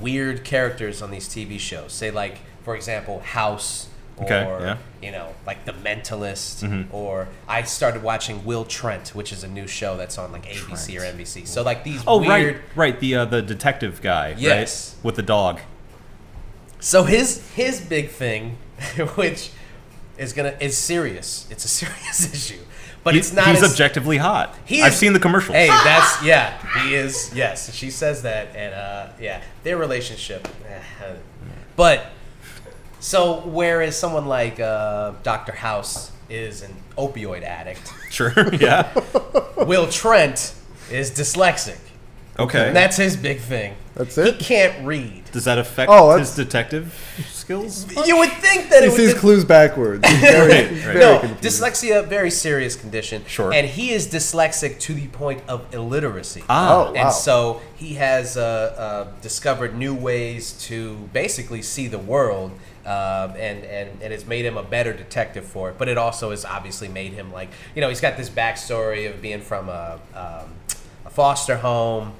weird characters on these TV shows. Say like, for example, House. Or yeah. you know, like The Mentalist, Mhm. or I started watching Will Trent, which is a new show that's on like ABC or NBC. So like these Oh weird, right, right. The uh, the detective guy, Yes. right, with the dog. So his his big thing, which is gonna is serious. It's a serious issue, but He- it's not. He's as, objectively hot. He I've seen the commercials. Hey, that's yeah. He is yes. She says that, and uh, yeah, their relationship. eh, But so whereas someone like uh, Doctor House is an opioid addict, Sure. yeah. Will Trent is dyslexic. Okay. And that's his big thing. That's it. He it? can't read. Does that affect Oh, his detective skills? You would think that He it would. sees clues backwards. He's very, Right, right. very no, confused. dyslexia, very serious condition. Sure. And he is dyslexic to the point of illiteracy. Ah. Oh, wow. And so he has uh, uh, discovered new ways to basically see the world, um, and, and, and it's made him a better detective for it. But it also has obviously made him like, you know, he's got this backstory of being from a, um, a foster home.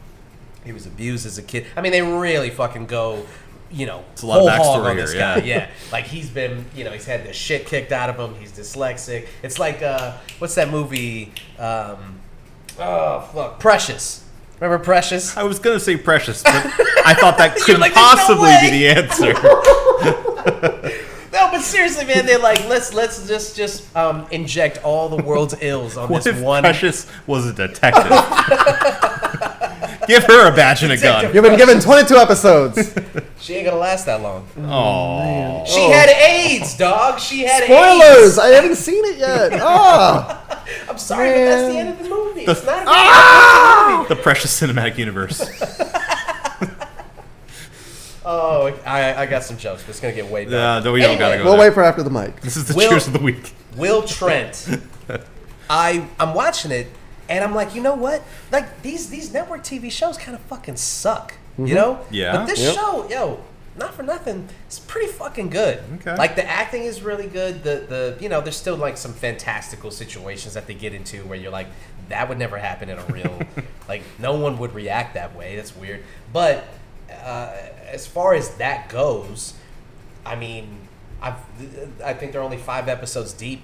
He was abused as a kid. I mean, they really fucking go, you know, it's a lot of whole hog backstory on this here, guy. yeah. Yeah, like he's been, you know, he's had the shit kicked out of him. He's dyslexic. It's like, uh, what's that movie? Um, oh fuck, Precious. Remember Precious? I was gonna say precious, but I thought that couldn't like, "There's no possibly be the answer. No, but seriously, man, they're like, let's let's just just um, inject all the world's ills on what this if one. Precious was a detective? Give her a badge and a gun. You've been given 22 episodes. She ain't gonna last that long. Oh, She had AIDS, dog. She had Spoilers! AIDS. I haven't seen it yet. Ah! I'm sorry, but that's the end of the movie. It's not. A Ah! the precious cinematic universe. Oh, I, I got some jokes, but it's gonna get way better. Uh, no, we don't gotta go. We'll there. wait for after the mic. This is the Will- cheers of the week. Will Trent. I I'm watching it and I'm like, you know what? Like these these network TV shows kind of fucking suck. You know? Yeah. But this Yep. show, yo, not for nothing, it's pretty fucking good. Okay. Like the acting is really good. The the you know, there's still like some fantastical situations that they get into where you're like, that would never happen in a real like no one would react that way. That's weird. But uh, as far as that goes, I mean, I've, I think they're only five episodes deep.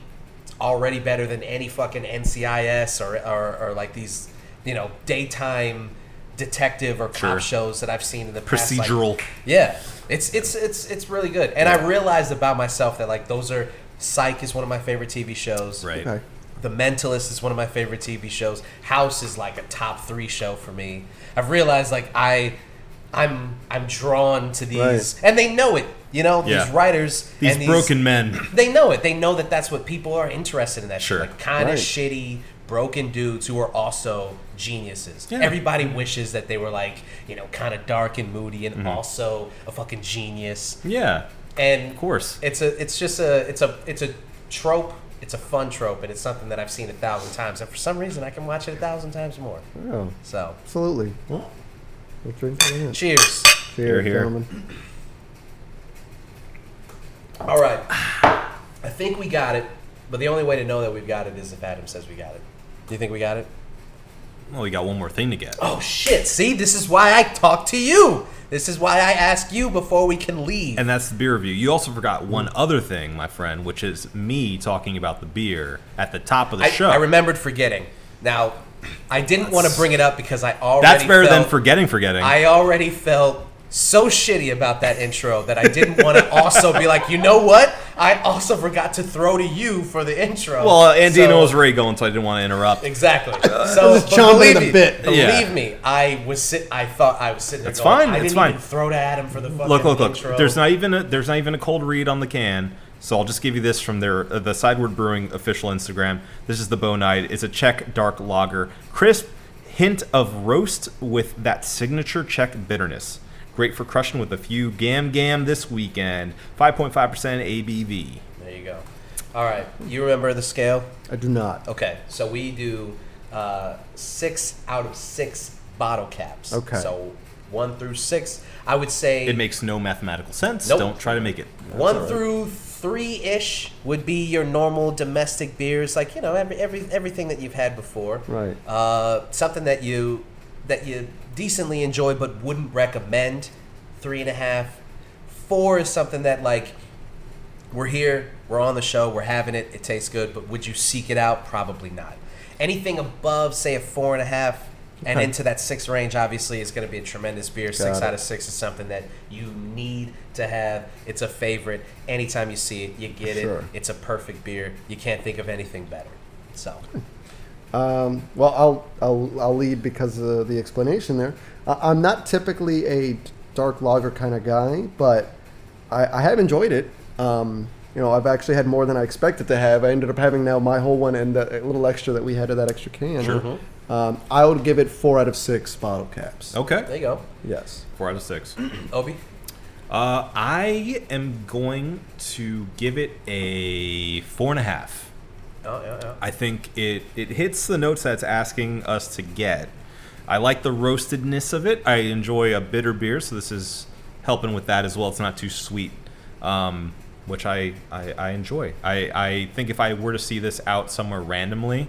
Already better than any fucking NCIS or, or, or like these, you know, daytime detective or cop Sure. shows that I've seen in the past. like- Procedural. yeah, it's it's it's it's really good. And I realized about myself that like those are Psych is one of my favorite TV shows. Right. Okay. The Mentalist is one of my favorite TV shows. House is like a top three show for me. I've realized like I, I'm I'm drawn to these, Right. and they know it. You know, Yeah. these writers, These and broken men. they know it. They know that that's what people are interested in. That Sure. shit. like kind of Right. shitty, broken dudes who are also geniuses. Yeah. Everybody wishes that they were like you know kind of dark and moody Mm-hmm. and also a fucking genius. Yeah, And of course. it's a it's just a it's a it's a trope. It's a fun trope, and it's something that I've seen a thousand times. And for some reason, I can watch it a thousand times more. Oh, So, absolutely. Well, we'll drink for that. cheers. Cheers, Here, here. gentlemen. All right, I think we got it. But the only way to know that we've got it is if Adam says we got it. Do you think we got it? Well, we got one more thing to get. Oh shit! See, this is why I talk to you. This is why I ask you before we can leave. And that's the beer review. You also forgot one other thing, my friend, which is me talking about the beer at the top of the I, show. I remembered forgetting. Now, I didn't want to bring it up because I already That's better than forgetting forgetting. I already felt so shitty about that intro that I didn't want to also be like, you know what? I also forgot to throw to you for the intro. well, uh, Andino So- was already going, so I didn't want to interrupt. Exactly. So Just but chomping believe me, bit. Believe Yeah. me, I was sit. I thought I was sitting. there That's going, fine, I it's didn't fine. even throw to Adam for the fucking Look, look, look. intro. There's not even a, there's not even a cold read on the can. So I'll just give you this from their uh, the Sideward Brewing official Instagram. This is the Bone Eyed. It's a Czech dark lager, crisp hint of roast with that signature Czech bitterness. Great for crushing with a few gam gam this weekend. 5.5% ABV. There you go. All right. You remember the scale? I do not. Okay, so we do uh, six out of six bottle caps. Okay. So one through six, I would say It makes no mathematical sense. Nope. Don't try to make it. one all right. through three ish would be your normal domestic beers, like you know every, every everything that you've had before. Right. Uh, something that you that you decently enjoy but wouldn't recommend. Three and a half. Four is something that like we're here, we're on the show, we're having it, it tastes good, but would you seek it out? Probably not. Anything above, say, a four and a half and Okay. into that six range, obviously, is going to be a tremendous beer. six it. out of six is something that you need to have. It's a favorite. Anytime you see it, you get Sure. it. It's a perfect beer. You can't think of anything better. So, Um, well, I'll, I'll I'll lead because of the explanation there. I, I'm not typically a dark lager kind of guy, but I, I have enjoyed it. Um, you know, I've actually had more than I expected to have. I ended up having now my whole one and a little extra that we had of that extra can. Sure. Um, I would give it four out of six bottle caps. Okay. There Okay. you go. Yes. Four out of six. Obi? Uh, I am going to give it a four and a half. Oh, yeah, yeah. I think it, it hits the notes that it's asking us to get. I like the roastedness of it. I enjoy a bitter beer, so this is helping with that as well. It's not too sweet, um, which I, I, I enjoy. I, I think if I were to see this out somewhere randomly,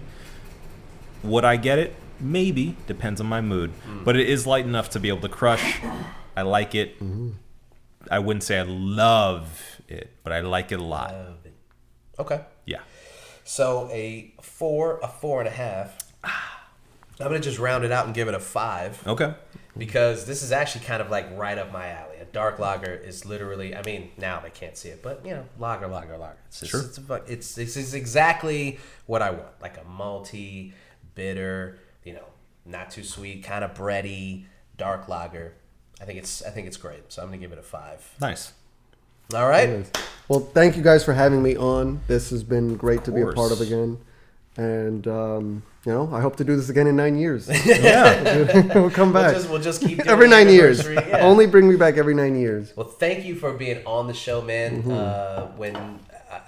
would I get it? Maybe. Depends on my mood. Mm. But it is light enough to be able to crush. I like it. Mm-hmm. I wouldn't say I love it, but I like it a lot. Love it. Okay. Yeah. So a four, a four and a half. I'm gonna just round it out and give it a five Okay. because this is actually kind of like right up my alley. A dark lager is literally, I mean, now they can't see it, but you know, lager, lager, lager. It's just, Sure. it's, it's this is exactly what I want, like a malty, bitter, you know, not too sweet, kind of bready, dark lager. I think it's, I think it's great. So I'm gonna give it a five. Nice. All right. Well, thank you guys for having me on. This has been great to be a part of again. And, um, you know, I hope to do this again in nine years. Yeah. we'll come We'll back. just, we'll just keep doing every nine years. Yeah. Only bring me back every nine years. Well, thank you for being on the show, man. Mm-hmm. Uh, when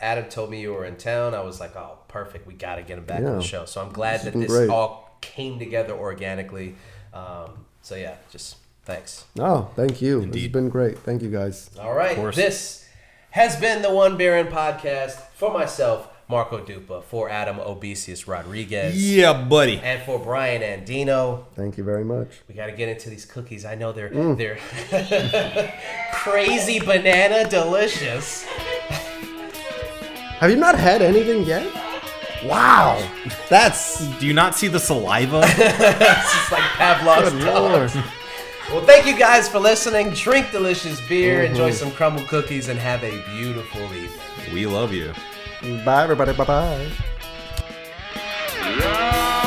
Adam told me you were in town, I was like, "Oh, perfect. We got to get him back on the show." So I'm glad This that this great. all came together organically. Um, so yeah, just thanks. Oh, thank you. This has been great. Thank you guys. All right, this has been the One Baron podcast for myself, Marco Dupa, for Adam Obesius Rodriguez, yeah, buddy. and for Bryan Andino. Thank you very much. We got to get into these cookies. I know they're Mm. they're crazy banana delicious. Have you not had anything yet? Wow, that's. Do you not see the saliva? it's just like Pavlov's dog. Well, thank you guys for listening. Drink delicious beer, mm-hmm. enjoy some crumble cookies, and have a beautiful evening. We love you. Bye, everybody. Bye bye.